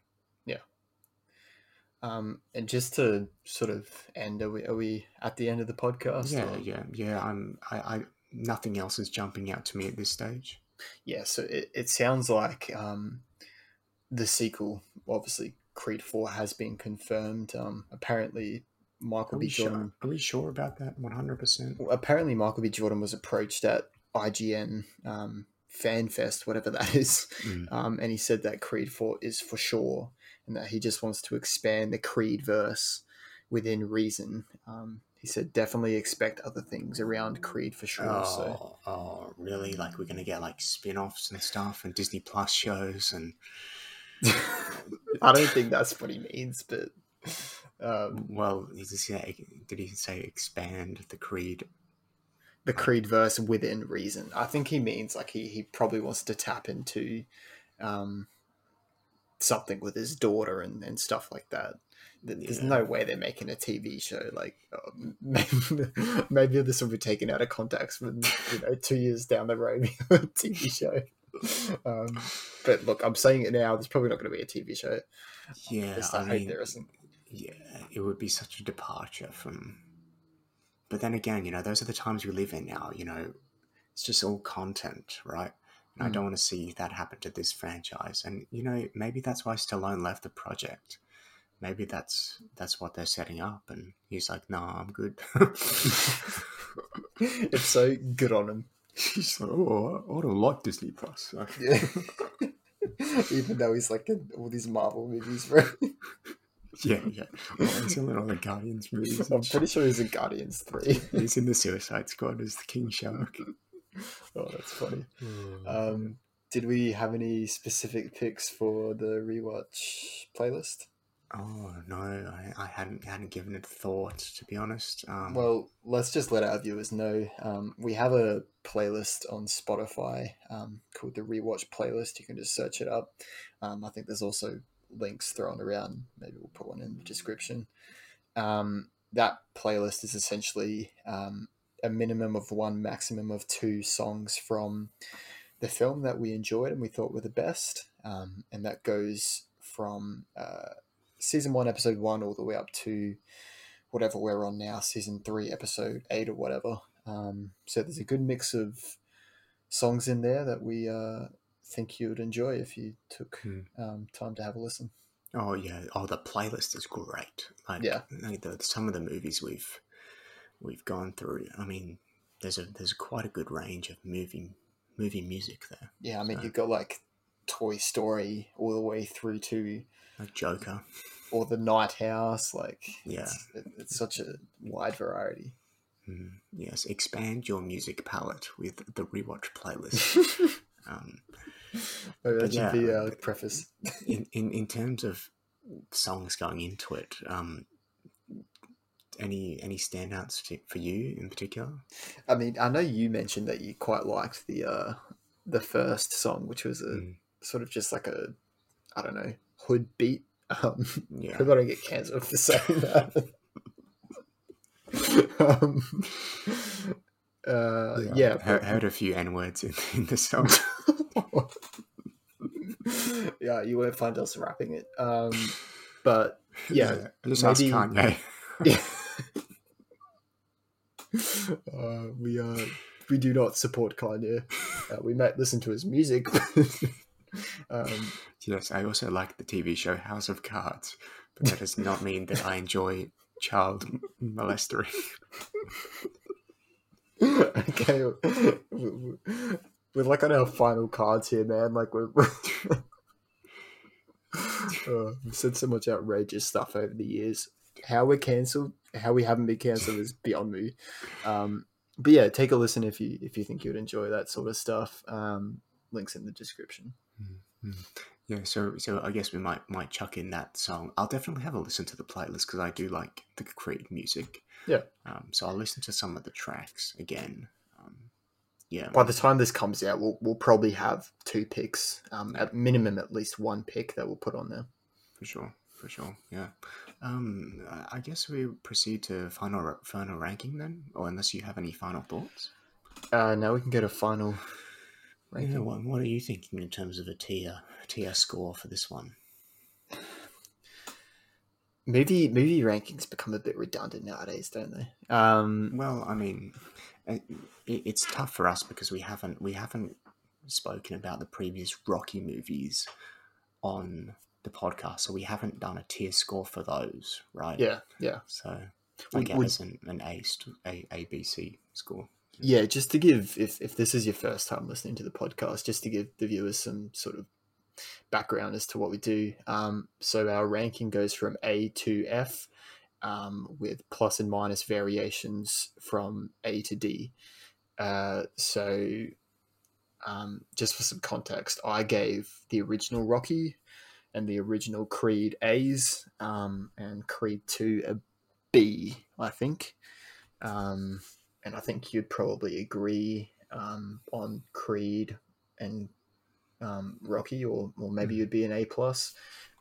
[SPEAKER 3] Um, and just to sort of end, are we are we at the end of the podcast?
[SPEAKER 2] Yeah,
[SPEAKER 3] or-
[SPEAKER 2] yeah, yeah. I'm I, I nothing else is jumping out to me at this stage.
[SPEAKER 3] yeah. So it, it sounds like um, the sequel obviously Creed Four has been confirmed. Um, apparently, Michael
[SPEAKER 2] Are
[SPEAKER 3] B. Jordan.
[SPEAKER 2] sure? Are we sure about that? One hundred percent.
[SPEAKER 3] Apparently, Michael B. Jordan was approached at IGN um, Fan Fest, whatever that [LAUGHS] is,
[SPEAKER 2] Mm.
[SPEAKER 3] um, and he said that Creed Four is for sure, and that he just wants to expand the Creed verse within reason. Um, he said definitely expect other things around Creed for sure.
[SPEAKER 2] Oh,
[SPEAKER 3] So
[SPEAKER 2] oh, really? Like we're gonna get like spin-offs and stuff, and Disney Plus shows, and [LAUGHS]
[SPEAKER 3] I don't think that's what he means, but um,
[SPEAKER 2] well, is this, yeah, did he say expand the Creed?
[SPEAKER 3] the Creed verse within reason. I think he means like he, he probably wants to tap into um, something with his daughter and, and stuff like that. Th- There's
[SPEAKER 2] Yeah.
[SPEAKER 3] no way they're making a TV show. Like maybe, [LAUGHS] maybe this will be taken out of context when you know two years down the road, [LAUGHS] a TV show. Um, but look, I'm saying it now. There's probably not going to be a TV show.
[SPEAKER 2] Yeah, I
[SPEAKER 3] I hope
[SPEAKER 2] mean,
[SPEAKER 3] there isn't.
[SPEAKER 2] yeah, it would be such a departure from. But then again, you know, those are the times we live in now. You know, it's just all content, right? And I
[SPEAKER 3] Mm.
[SPEAKER 2] don't want to see that happen to this franchise. And you know, maybe that's why Stallone left the project. Maybe that's that's what they're setting up, and he's like, "Nah, I'm good." [LAUGHS]
[SPEAKER 3] if so, good on him. [LAUGHS]
[SPEAKER 2] he's like, "Oh, I don't like Disney Plus."
[SPEAKER 3] Yeah. [LAUGHS] Even though he's like in all these Marvel movies, bro.
[SPEAKER 2] yeah, yeah. Oh, he's in all the Guardians movies.
[SPEAKER 3] I'm pretty sure he's in Guardians 3.
[SPEAKER 2] He's in the Suicide Squad as the King Shark. [LAUGHS]
[SPEAKER 3] oh, that's funny. Um, did we have any specific picks for the rewatch playlist?
[SPEAKER 2] oh no, I, I hadn't hadn't given it thought to be honest. Um,
[SPEAKER 3] Well, let's just let our viewers know. Um, we have a playlist on Spotify um, called the Rewatch Playlist. You can just search it up. Um, I think there's also links thrown around. Maybe we'll put one in the description. Um, that playlist is essentially um, a minimum of one, maximum of two songs from the film that we enjoyed and we thought were the best. Um, and that goes from uh, season one, episode one, all the way up to whatever we're on now, season three, episode eight, or whatever. Um, so there's a good mix of songs in there that we uh, think you'd enjoy if you took
[SPEAKER 2] Hmm.
[SPEAKER 3] um, time to have a listen.
[SPEAKER 2] oh yeah, oh the playlist is great. Like,
[SPEAKER 3] Yeah.
[SPEAKER 2] like the, some of the movies we've we've gone through. I mean, there's a there's quite a good range of movie movie music there.
[SPEAKER 3] Yeah, I mean,
[SPEAKER 2] So-
[SPEAKER 3] you've got like Toy Story all the way through to
[SPEAKER 2] Like Joker.
[SPEAKER 3] or the Night House. Like,
[SPEAKER 2] Yeah.
[SPEAKER 3] it's, it, it's such a wide variety.
[SPEAKER 2] Mm, yes, expand your music palette with the rewatch playlist. [LAUGHS] um,
[SPEAKER 3] Maybe that should be
[SPEAKER 2] yeah,
[SPEAKER 3] a preface.
[SPEAKER 2] in, in in terms of songs going into it, um, any any standouts for you in particular?
[SPEAKER 3] I mean, I know you mentioned that you quite liked the uh, the first song, which was a
[SPEAKER 2] Mm,
[SPEAKER 3] sort of just like a, I don't know, hood beat. Um,
[SPEAKER 2] yeah, [LAUGHS]
[SPEAKER 3] I don't get cancelled for saying that. um, [LAUGHS] uh, yeah,
[SPEAKER 2] I heard, heard a few n words in, in the song. [LAUGHS]
[SPEAKER 3] yeah, you won't find us rapping it. Um, but yeah,
[SPEAKER 2] just ask
[SPEAKER 3] maybe-
[SPEAKER 2] Kanye.
[SPEAKER 3] yeah. Uh, we uh, we do not support Kanye. Uh, we might listen to his music. [LAUGHS] um,
[SPEAKER 2] Yes, I also like the TV show House of Cards, but that does not mean that I enjoy child m- molestering. [LAUGHS]
[SPEAKER 3] okay, we- we- we're like on our final cards here, man. Like we're. we're [LAUGHS] uh, we've said so much outrageous stuff over the years. How we're cancelled, how we haven't been cancelled is beyond me. Um, but yeah, take a listen if you if you think you'd enjoy that sort of stuff. Um, links in the description.
[SPEAKER 2] Yeah, so so I guess we might might chuck in that song. I'll definitely have a listen to the playlist because I do like the Creed music.
[SPEAKER 3] Yeah.
[SPEAKER 2] Um, so I'll listen to some of the tracks again. Um, yeah.
[SPEAKER 3] By the time this comes out, we'll we'll probably have two picks, um, at minimum at least one pick that we'll put on there.
[SPEAKER 2] for sure, for sure. Yeah. Um, I- guess we proceed to final final ranking then, or unless you have any final thoughts.
[SPEAKER 3] Uh, now we can get a final.
[SPEAKER 2] Yeah,
[SPEAKER 3] ranking.
[SPEAKER 2] what, what are you thinking in terms of a tier tier score for this one?
[SPEAKER 3] Movie movie rankings become a bit redundant nowadays, don't they? Um,
[SPEAKER 2] Well, I mean, it, it's tough for us because we haven't we haven't spoken about the previous Rocky movies on the podcast, so we haven't done a tier score for those, right?
[SPEAKER 3] Yeah, yeah.
[SPEAKER 2] So
[SPEAKER 3] Would-
[SPEAKER 2] like
[SPEAKER 3] would-
[SPEAKER 2] as an, an A, a A B C score.
[SPEAKER 3] Yeah, just to give if if this is your first time listening to the podcast, just to give the viewers some sort of background as to what we do. Um, so our ranking goes from A to F, um, with plus and minus variations from A to D. Uh, so, um, just for some context, I gave the original Rocky and the original Creed A's, um, and Creed Two a B, I think. Um, and I think you'd probably agree um, on Creed and um, Rocky, or or maybe
[SPEAKER 2] Mm.
[SPEAKER 3] you'd be an A plus.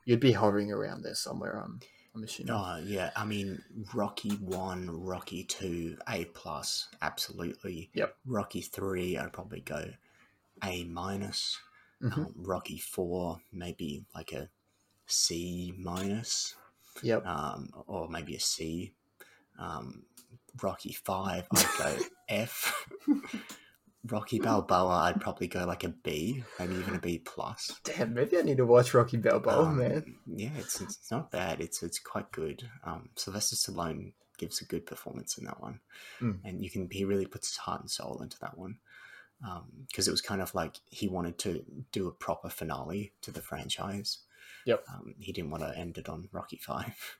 [SPEAKER 3] You'd be hovering around there somewhere. I'm I'm assuming.
[SPEAKER 2] Oh yeah, I mean Rocky one, Rocky two, A plus, absolutely.
[SPEAKER 3] Yep.
[SPEAKER 2] Rocky three, I'd probably go A minus.
[SPEAKER 3] Mhm.
[SPEAKER 2] Um, Rocky four, maybe like a C minus,
[SPEAKER 3] Yep.
[SPEAKER 2] um, or maybe a C. Um, Rocky five, I'd go [LAUGHS] F. Rocky Balboa, I'd probably go like a B, maybe even a B plus.
[SPEAKER 3] Damn, maybe I need to watch Rocky Balboa,
[SPEAKER 2] Um,
[SPEAKER 3] man.
[SPEAKER 2] Yeah, it's it's not bad. It's it's quite good. Um, Sylvester Stallone gives a good performance in that one,
[SPEAKER 3] Mm.
[SPEAKER 2] and you can he really puts his heart and soul into that one. Because it was kind of like he wanted to do a proper finale to the franchise.
[SPEAKER 3] Yep.
[SPEAKER 2] Um, he didn't want to end it on Rocky [LAUGHS] Five.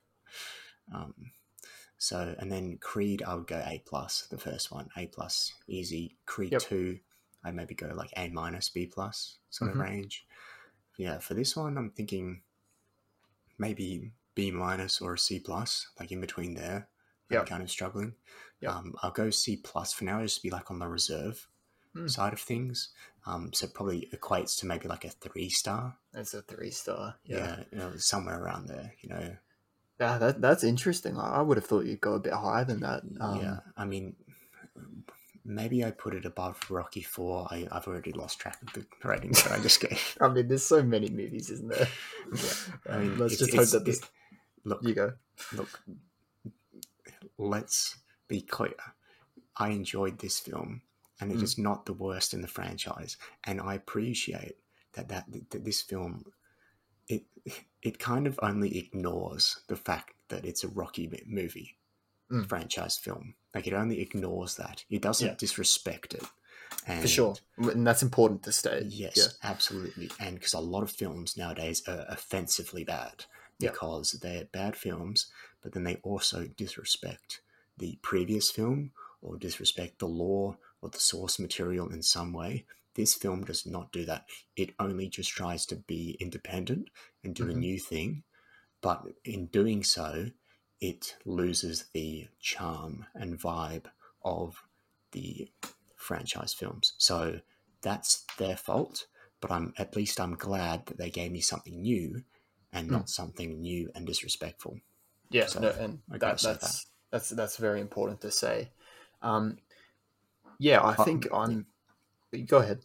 [SPEAKER 2] Um, so and then Creed, I would go A plus. The first one, A plus, easy. Creed
[SPEAKER 3] Yep.
[SPEAKER 2] two, I'd maybe go like A minus, B plus sort
[SPEAKER 3] Mhm.
[SPEAKER 2] of range. Yeah, for this one, I'm thinking maybe B minus or a C plus, like in between there. I'm kind of struggling.
[SPEAKER 3] Yep.
[SPEAKER 2] Um, I'll go C plus for now, just be like on the reserve
[SPEAKER 3] Hmm.
[SPEAKER 2] side of things. Um, so it probably equates to maybe like a three star.
[SPEAKER 3] That's a three star.
[SPEAKER 2] Yeah,
[SPEAKER 3] Yeah.
[SPEAKER 2] you know, somewhere around there. You know,
[SPEAKER 3] Yeah, that, that's interesting. I, I would have thought you'd go a bit higher than that. Um,
[SPEAKER 2] yeah. I mean, maybe I put it above Rocky Four. I, I've already lost track of the [LAUGHS] ratings that I just gave. [LAUGHS]
[SPEAKER 3] I mean, there's so many movies, isn't there? [LAUGHS]
[SPEAKER 2] I
[SPEAKER 3] Um,
[SPEAKER 2] mean,
[SPEAKER 3] let's
[SPEAKER 2] it's-
[SPEAKER 3] just hope
[SPEAKER 2] it's-
[SPEAKER 3] that this.
[SPEAKER 2] it- look,
[SPEAKER 3] You go.
[SPEAKER 2] look, let's be clear. I enjoyed this film, and it is
[SPEAKER 3] Mm.
[SPEAKER 2] not the worst in the franchise. And I appreciate that that, that this film, it it kind of only ignores the fact that it's a Rocky movie,
[SPEAKER 3] Mm.
[SPEAKER 2] franchise film. Like it only ignores that. It doesn't
[SPEAKER 3] Yeah.
[SPEAKER 2] disrespect it. And
[SPEAKER 3] For sure. And that's important to state.
[SPEAKER 2] Yes,
[SPEAKER 3] Yeah.
[SPEAKER 2] absolutely. And because a lot of films nowadays are offensively bad
[SPEAKER 3] Yeah.
[SPEAKER 2] because they're bad films, but then they also disrespect the previous film or disrespect the lore or the source material in some way. This film does not do that. It only just tries to be independent and do a
[SPEAKER 3] Mhm.
[SPEAKER 2] new thing. But in doing so, it loses the charm and vibe of the franchise films. So that's their fault. But I'm at least I'm glad that they gave me something new and
[SPEAKER 3] Mm.
[SPEAKER 2] not something new and disrespectful.
[SPEAKER 3] Yeah,
[SPEAKER 2] So,
[SPEAKER 3] no, and that, that's that's that's very important to say. Um, yeah, I think I'm. Go ahead.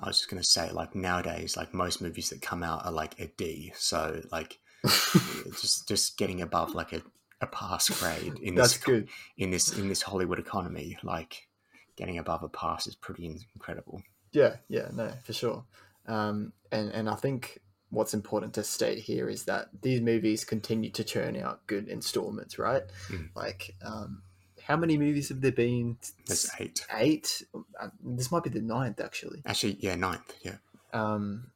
[SPEAKER 2] I was just gonna say, like nowadays, like most movies that come out are like a D. So like [LAUGHS] just just getting above like a, a pass grade in
[SPEAKER 3] That's
[SPEAKER 2] this
[SPEAKER 3] good.
[SPEAKER 2] in this in this Hollywood economy, like getting above a pass is pretty incredible.
[SPEAKER 3] Yeah, yeah, no, for sure. Um, and and I think what's important to state here is that these movies continue to churn out good installments, right?
[SPEAKER 2] Mm.
[SPEAKER 3] Like, um, how many movies have there been?
[SPEAKER 2] There's eight.
[SPEAKER 3] Eight. Uh, This might be the ninth, actually.
[SPEAKER 2] Actually, yeah, ninth. Yeah,
[SPEAKER 3] Um,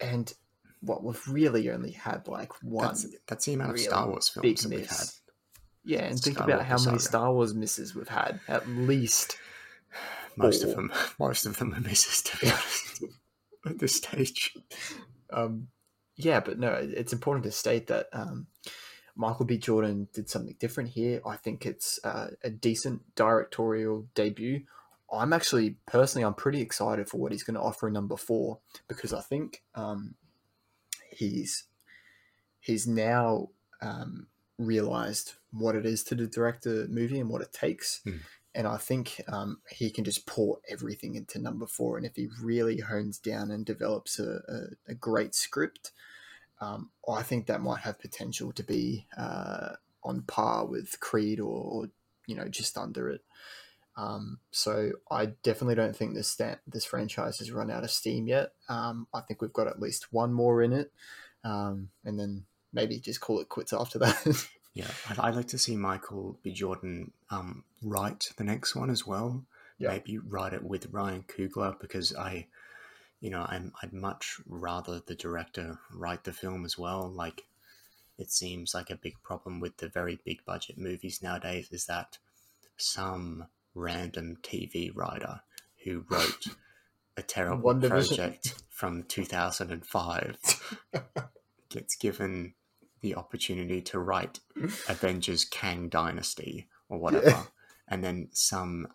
[SPEAKER 3] and what we've really only had like one
[SPEAKER 2] that's that's the amount of Star Wars films that we've had.
[SPEAKER 3] miss. Yeah, and think
[SPEAKER 2] Skywalker
[SPEAKER 3] about how many
[SPEAKER 2] saga.
[SPEAKER 3] Star Wars misses we've had. At least, [SIGHS]
[SPEAKER 2] Most
[SPEAKER 3] Four.
[SPEAKER 2] of them, [LAUGHS] most of them are misses to be honest. [LAUGHS] At this stage,
[SPEAKER 3] um, yeah, but no, it's important to state that um, Michael B. Jordan did something different here. I think it's uh, a decent directorial debut. I'm actually personally, I'm pretty excited for what he's going to offer in number four because I think um, he's he's now um, realized what it is to direct a movie and what it takes.
[SPEAKER 2] Hmm.
[SPEAKER 3] And I think um, he can just pour everything into number four. And if he really hones down and develops a, a, a great script, um, I think that might have potential to be uh, on par with Creed or, or you know just under it. Um, so I definitely don't think this sta- this franchise has run out of steam yet. Um, I think we've got at least one more in it. um, and then maybe just call it quits after that. [LAUGHS]
[SPEAKER 2] Yeah, I'd, I'd like to see Michael B. Jordan um, write the next one as well.
[SPEAKER 3] Yeah.
[SPEAKER 2] Maybe write it with Ryan Coogler because I, you know, I'm, I'd much rather the director write the film as well. Like, it seems like a big problem with the very big budget movies nowadays is that some random TV writer who wrote a terrible
[SPEAKER 3] WandaVision.
[SPEAKER 2] project from 2005 [LAUGHS] gets given the opportunity to write [LAUGHS] Avengers Kang Dynasty or whatever,
[SPEAKER 3] Yeah. [LAUGHS]
[SPEAKER 2] and then some,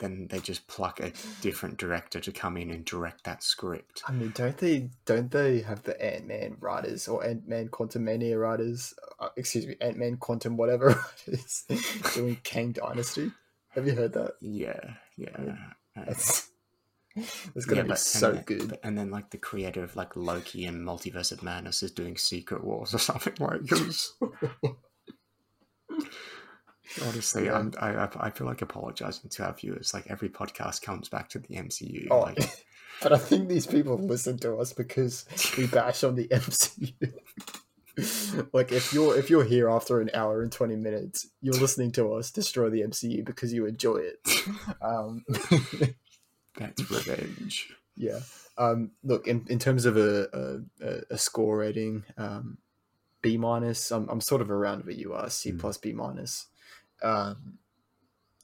[SPEAKER 2] then they just pluck a different director to come in and direct that script.
[SPEAKER 3] I mean, don't they? Don't they have the Ant Man writers or Ant Man Quantumania writers? Uh, excuse me, Ant Man Quantum whatever [LAUGHS] writers doing Kang Dynasty. Have you heard that?
[SPEAKER 2] Yeah, yeah. uh,
[SPEAKER 3] That's it's [LAUGHS] gonna
[SPEAKER 2] yeah,
[SPEAKER 3] be
[SPEAKER 2] but-
[SPEAKER 3] so
[SPEAKER 2] and
[SPEAKER 3] good.
[SPEAKER 2] and then, like the creator of like Loki and Multiverse of Madness is doing Secret Wars or [LAUGHS] something like. Honestly,
[SPEAKER 3] Yeah.
[SPEAKER 2] I'm, I I- I feel like apologizing to our viewers. Like every podcast comes back to the MCU.
[SPEAKER 3] Oh,
[SPEAKER 2] like, [LAUGHS]
[SPEAKER 3] but I think these people listen to us because we bash on the [LAUGHS] MCU. [LAUGHS] like if you're if you're here after an hour and twenty minutes, you're listening to us destroy the MCU because you enjoy it. Um,
[SPEAKER 2] that's revenge.
[SPEAKER 3] yeah. Um, look, in, in terms of a, a, a score rating, um, B minus. I'm, I'm sort of around where you are, C
[SPEAKER 2] Mm.
[SPEAKER 3] plus B minus. Um,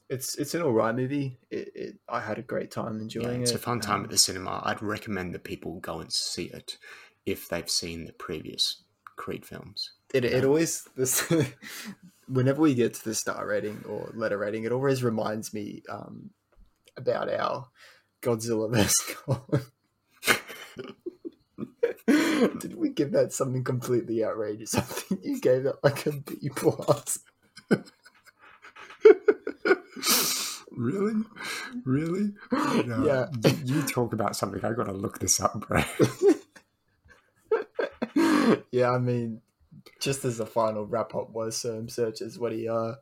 [SPEAKER 3] it's it's an alright movie. It, it I had a great time
[SPEAKER 2] Yeah,
[SPEAKER 3] enjoying
[SPEAKER 2] it's
[SPEAKER 3] it.
[SPEAKER 2] It's a fun time
[SPEAKER 3] Um,
[SPEAKER 2] at the cinema. I'd recommend that people go and see it if they've seen the previous Creed films.
[SPEAKER 3] it, it always this [LAUGHS] whenever we get to the star rating or letter rating it always reminds me um, about our godzilla [LAUGHS] vs kong [LAUGHS] did we give that something completely outrageous i think you gave that like a b plus
[SPEAKER 2] really? Really? [GASPS] No,
[SPEAKER 3] Yeah.
[SPEAKER 2] You, you talk about something. I gotta look this up, bro. [LAUGHS]
[SPEAKER 3] yeah i mean just as a final wrap up was um, searches what he uh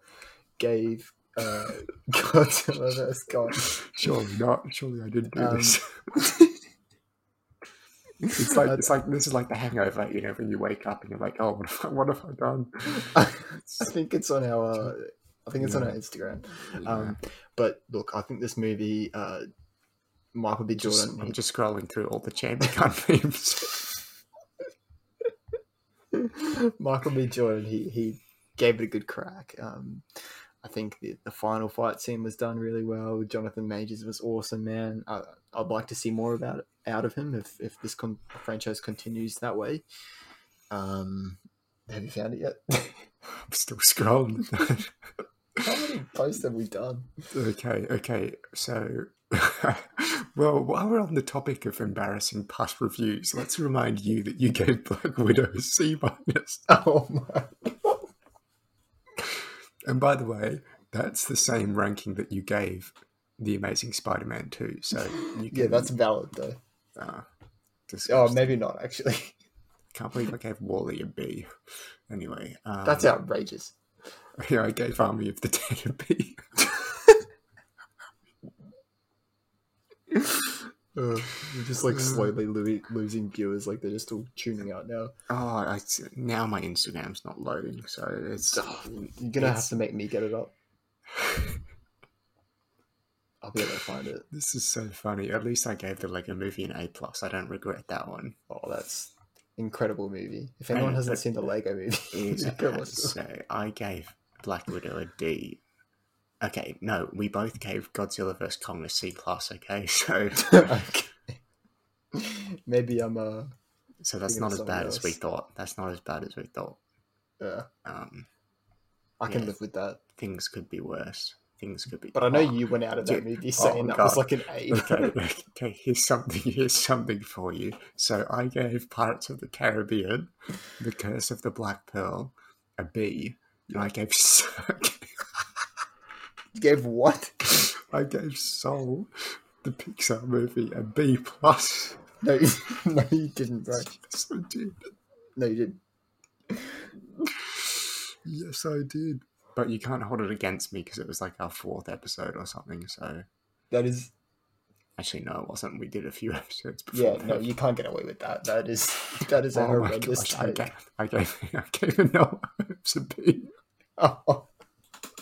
[SPEAKER 3] gave uh godzilla vs kong
[SPEAKER 2] Surely not. Surely I didn't do
[SPEAKER 3] Um,
[SPEAKER 2] this. [LAUGHS] It's like it's like this is like the hangover, you know, when you wake up and you're like, oh, what have I, what have I done? [LAUGHS]
[SPEAKER 3] I think it's on our. I think it's on our Instagram. Um, but look, I think this movie, uh, Michael B.
[SPEAKER 2] just,
[SPEAKER 3] Jordan.
[SPEAKER 2] I'm just scrolling through all the chamber gun [LAUGHS] memes. [LAUGHS]
[SPEAKER 3] Michael B. Jordan. He he gave it a good crack. Um, I think the, the final fight scene was done really well. Jonathan Majors was awesome, man. I, I'd like to see more about it, out of him if if this con- franchise continues that way. Um, have you found it yet? [LAUGHS]
[SPEAKER 2] I'm still scrolling.
[SPEAKER 3] How many posts have we done?
[SPEAKER 2] okay, okay. So, [LAUGHS] well, while we're on the topic of embarrassing past reviews, let's remind you that you gave Black Widow a C minus. [LAUGHS]
[SPEAKER 3] Oh my!
[SPEAKER 2] And by the way, that's the same ranking that you gave The Amazing Spider-Man 2. So you can,
[SPEAKER 3] Yeah, that's valid though.
[SPEAKER 2] uh,
[SPEAKER 3] Oh, maybe not actually.
[SPEAKER 2] Can't believe I gave WALL-E a B. Anyway, um,
[SPEAKER 3] That's outrageous.
[SPEAKER 2] Yeah, I gave Army of the Dead a B.
[SPEAKER 3] Uh, we're just like slowly lo- losing viewers. Like they're just all tuning out now.
[SPEAKER 2] Oh, I, now my Instagram's not loading, so it's.
[SPEAKER 3] You're gonna have to make me get it up. [LAUGHS] I'll be able to find it.
[SPEAKER 2] This is so funny. At least I gave the Lego Movie an A plus. I don't regret that one.
[SPEAKER 3] Oh, that's incredible movie. If anyone hasn't seen the Lego movie, [LAUGHS] you watch
[SPEAKER 2] so I gave Black Widow a D. Okay, no, we both gave Godzilla vs Kong a C plus. Okay, [LAUGHS] so
[SPEAKER 3] okay. [LAUGHS] Maybe I'm uh,
[SPEAKER 2] so that's not as bad as we thought. That's not as bad as we thought.
[SPEAKER 3] uh
[SPEAKER 2] Um,
[SPEAKER 3] I can
[SPEAKER 2] Yeah.
[SPEAKER 3] live with that.
[SPEAKER 2] things could be worse. Things could be.
[SPEAKER 3] But I know
[SPEAKER 2] Oh,
[SPEAKER 3] you went out of that
[SPEAKER 2] Yeah.
[SPEAKER 3] movie
[SPEAKER 2] Oh,
[SPEAKER 3] saying that was like an A.
[SPEAKER 2] okay, [LAUGHS] okay. Here's something. Here's something for you. So I gave Pirates of the Caribbean, The Curse of the Black Pearl, a B. And I gave
[SPEAKER 3] You [LAUGHS] [LAUGHS] gave what?
[SPEAKER 2] I gave Soul, the Pixar movie, a B plus.
[SPEAKER 3] No, [LAUGHS] no, you didn't, bro.
[SPEAKER 2] Yes, I did.
[SPEAKER 3] No, you didn't.
[SPEAKER 2] Yes, I did. But you can't hold it against me because it was like our fourth episode or something. So
[SPEAKER 3] That is
[SPEAKER 2] Actually, no, it wasn't. We did a few [LAUGHS] episodes before.
[SPEAKER 3] Yeah,
[SPEAKER 2] that.
[SPEAKER 3] no, you can't get away with that. That is [LAUGHS] that is a
[SPEAKER 2] Oh my
[SPEAKER 3] horrendous
[SPEAKER 2] gosh, I gave, I gave, [LAUGHS] I gave a no a B.
[SPEAKER 3] Oh.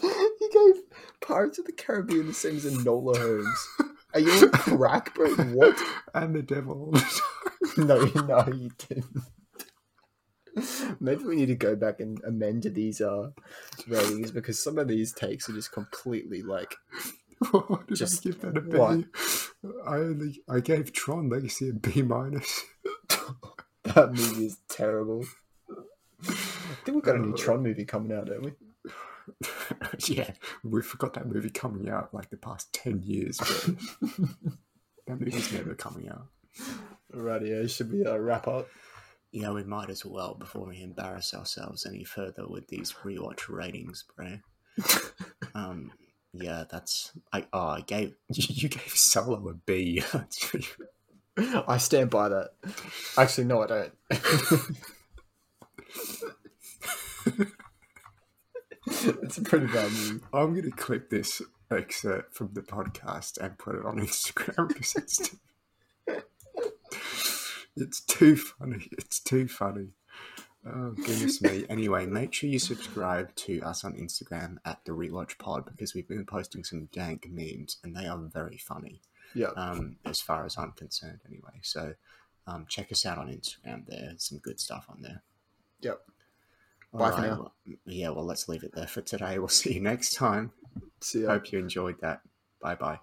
[SPEAKER 3] you gave Pirates of the Caribbean the same as Enola Holmes. Are you a crack, bro? What?
[SPEAKER 2] and the devil.
[SPEAKER 3] No, no, you didn't. Maybe we need to go back and amend these uh ratings because some of these takes are just completely like
[SPEAKER 2] did
[SPEAKER 3] Just
[SPEAKER 2] give that a B? I I gave Tron Legacy a B minus. [LAUGHS]
[SPEAKER 3] that movie is terrible. I think we've got a new Tron movie coming out, don't we? [LAUGHS]
[SPEAKER 2] yeah, we forgot that movie coming out like the past ten years. But [LAUGHS] that movie's never coming out.
[SPEAKER 3] Radio should we uh, wrap up?
[SPEAKER 2] Yeah, we might as well before we embarrass ourselves any further with these rewatch ratings, bro. um, yeah, that's I. Oh, I gave [LAUGHS] you gave Solo a B. [LAUGHS]
[SPEAKER 3] I stand by that. Actually, no, I don't. [LAUGHS] it's a pretty bad movie.
[SPEAKER 2] I'm gonna clip this excerpt from the podcast and put it on Instagram because it's too, it's too funny. It's too funny. Oh goodness me. Anyway, make sure you subscribe to us on Instagram at the Rewatch Pod because we've been posting some dank memes and they are very funny.
[SPEAKER 3] Yeah.
[SPEAKER 2] Um, as far as I'm concerned, anyway. So, um, check us out on Instagram. There's some good stuff on there.
[SPEAKER 3] Yep.
[SPEAKER 2] All
[SPEAKER 3] Bye for now.
[SPEAKER 2] yeah, well, let's leave it there for today. We'll see you next time.
[SPEAKER 3] See ya.
[SPEAKER 2] Hope you enjoyed that. Bye bye.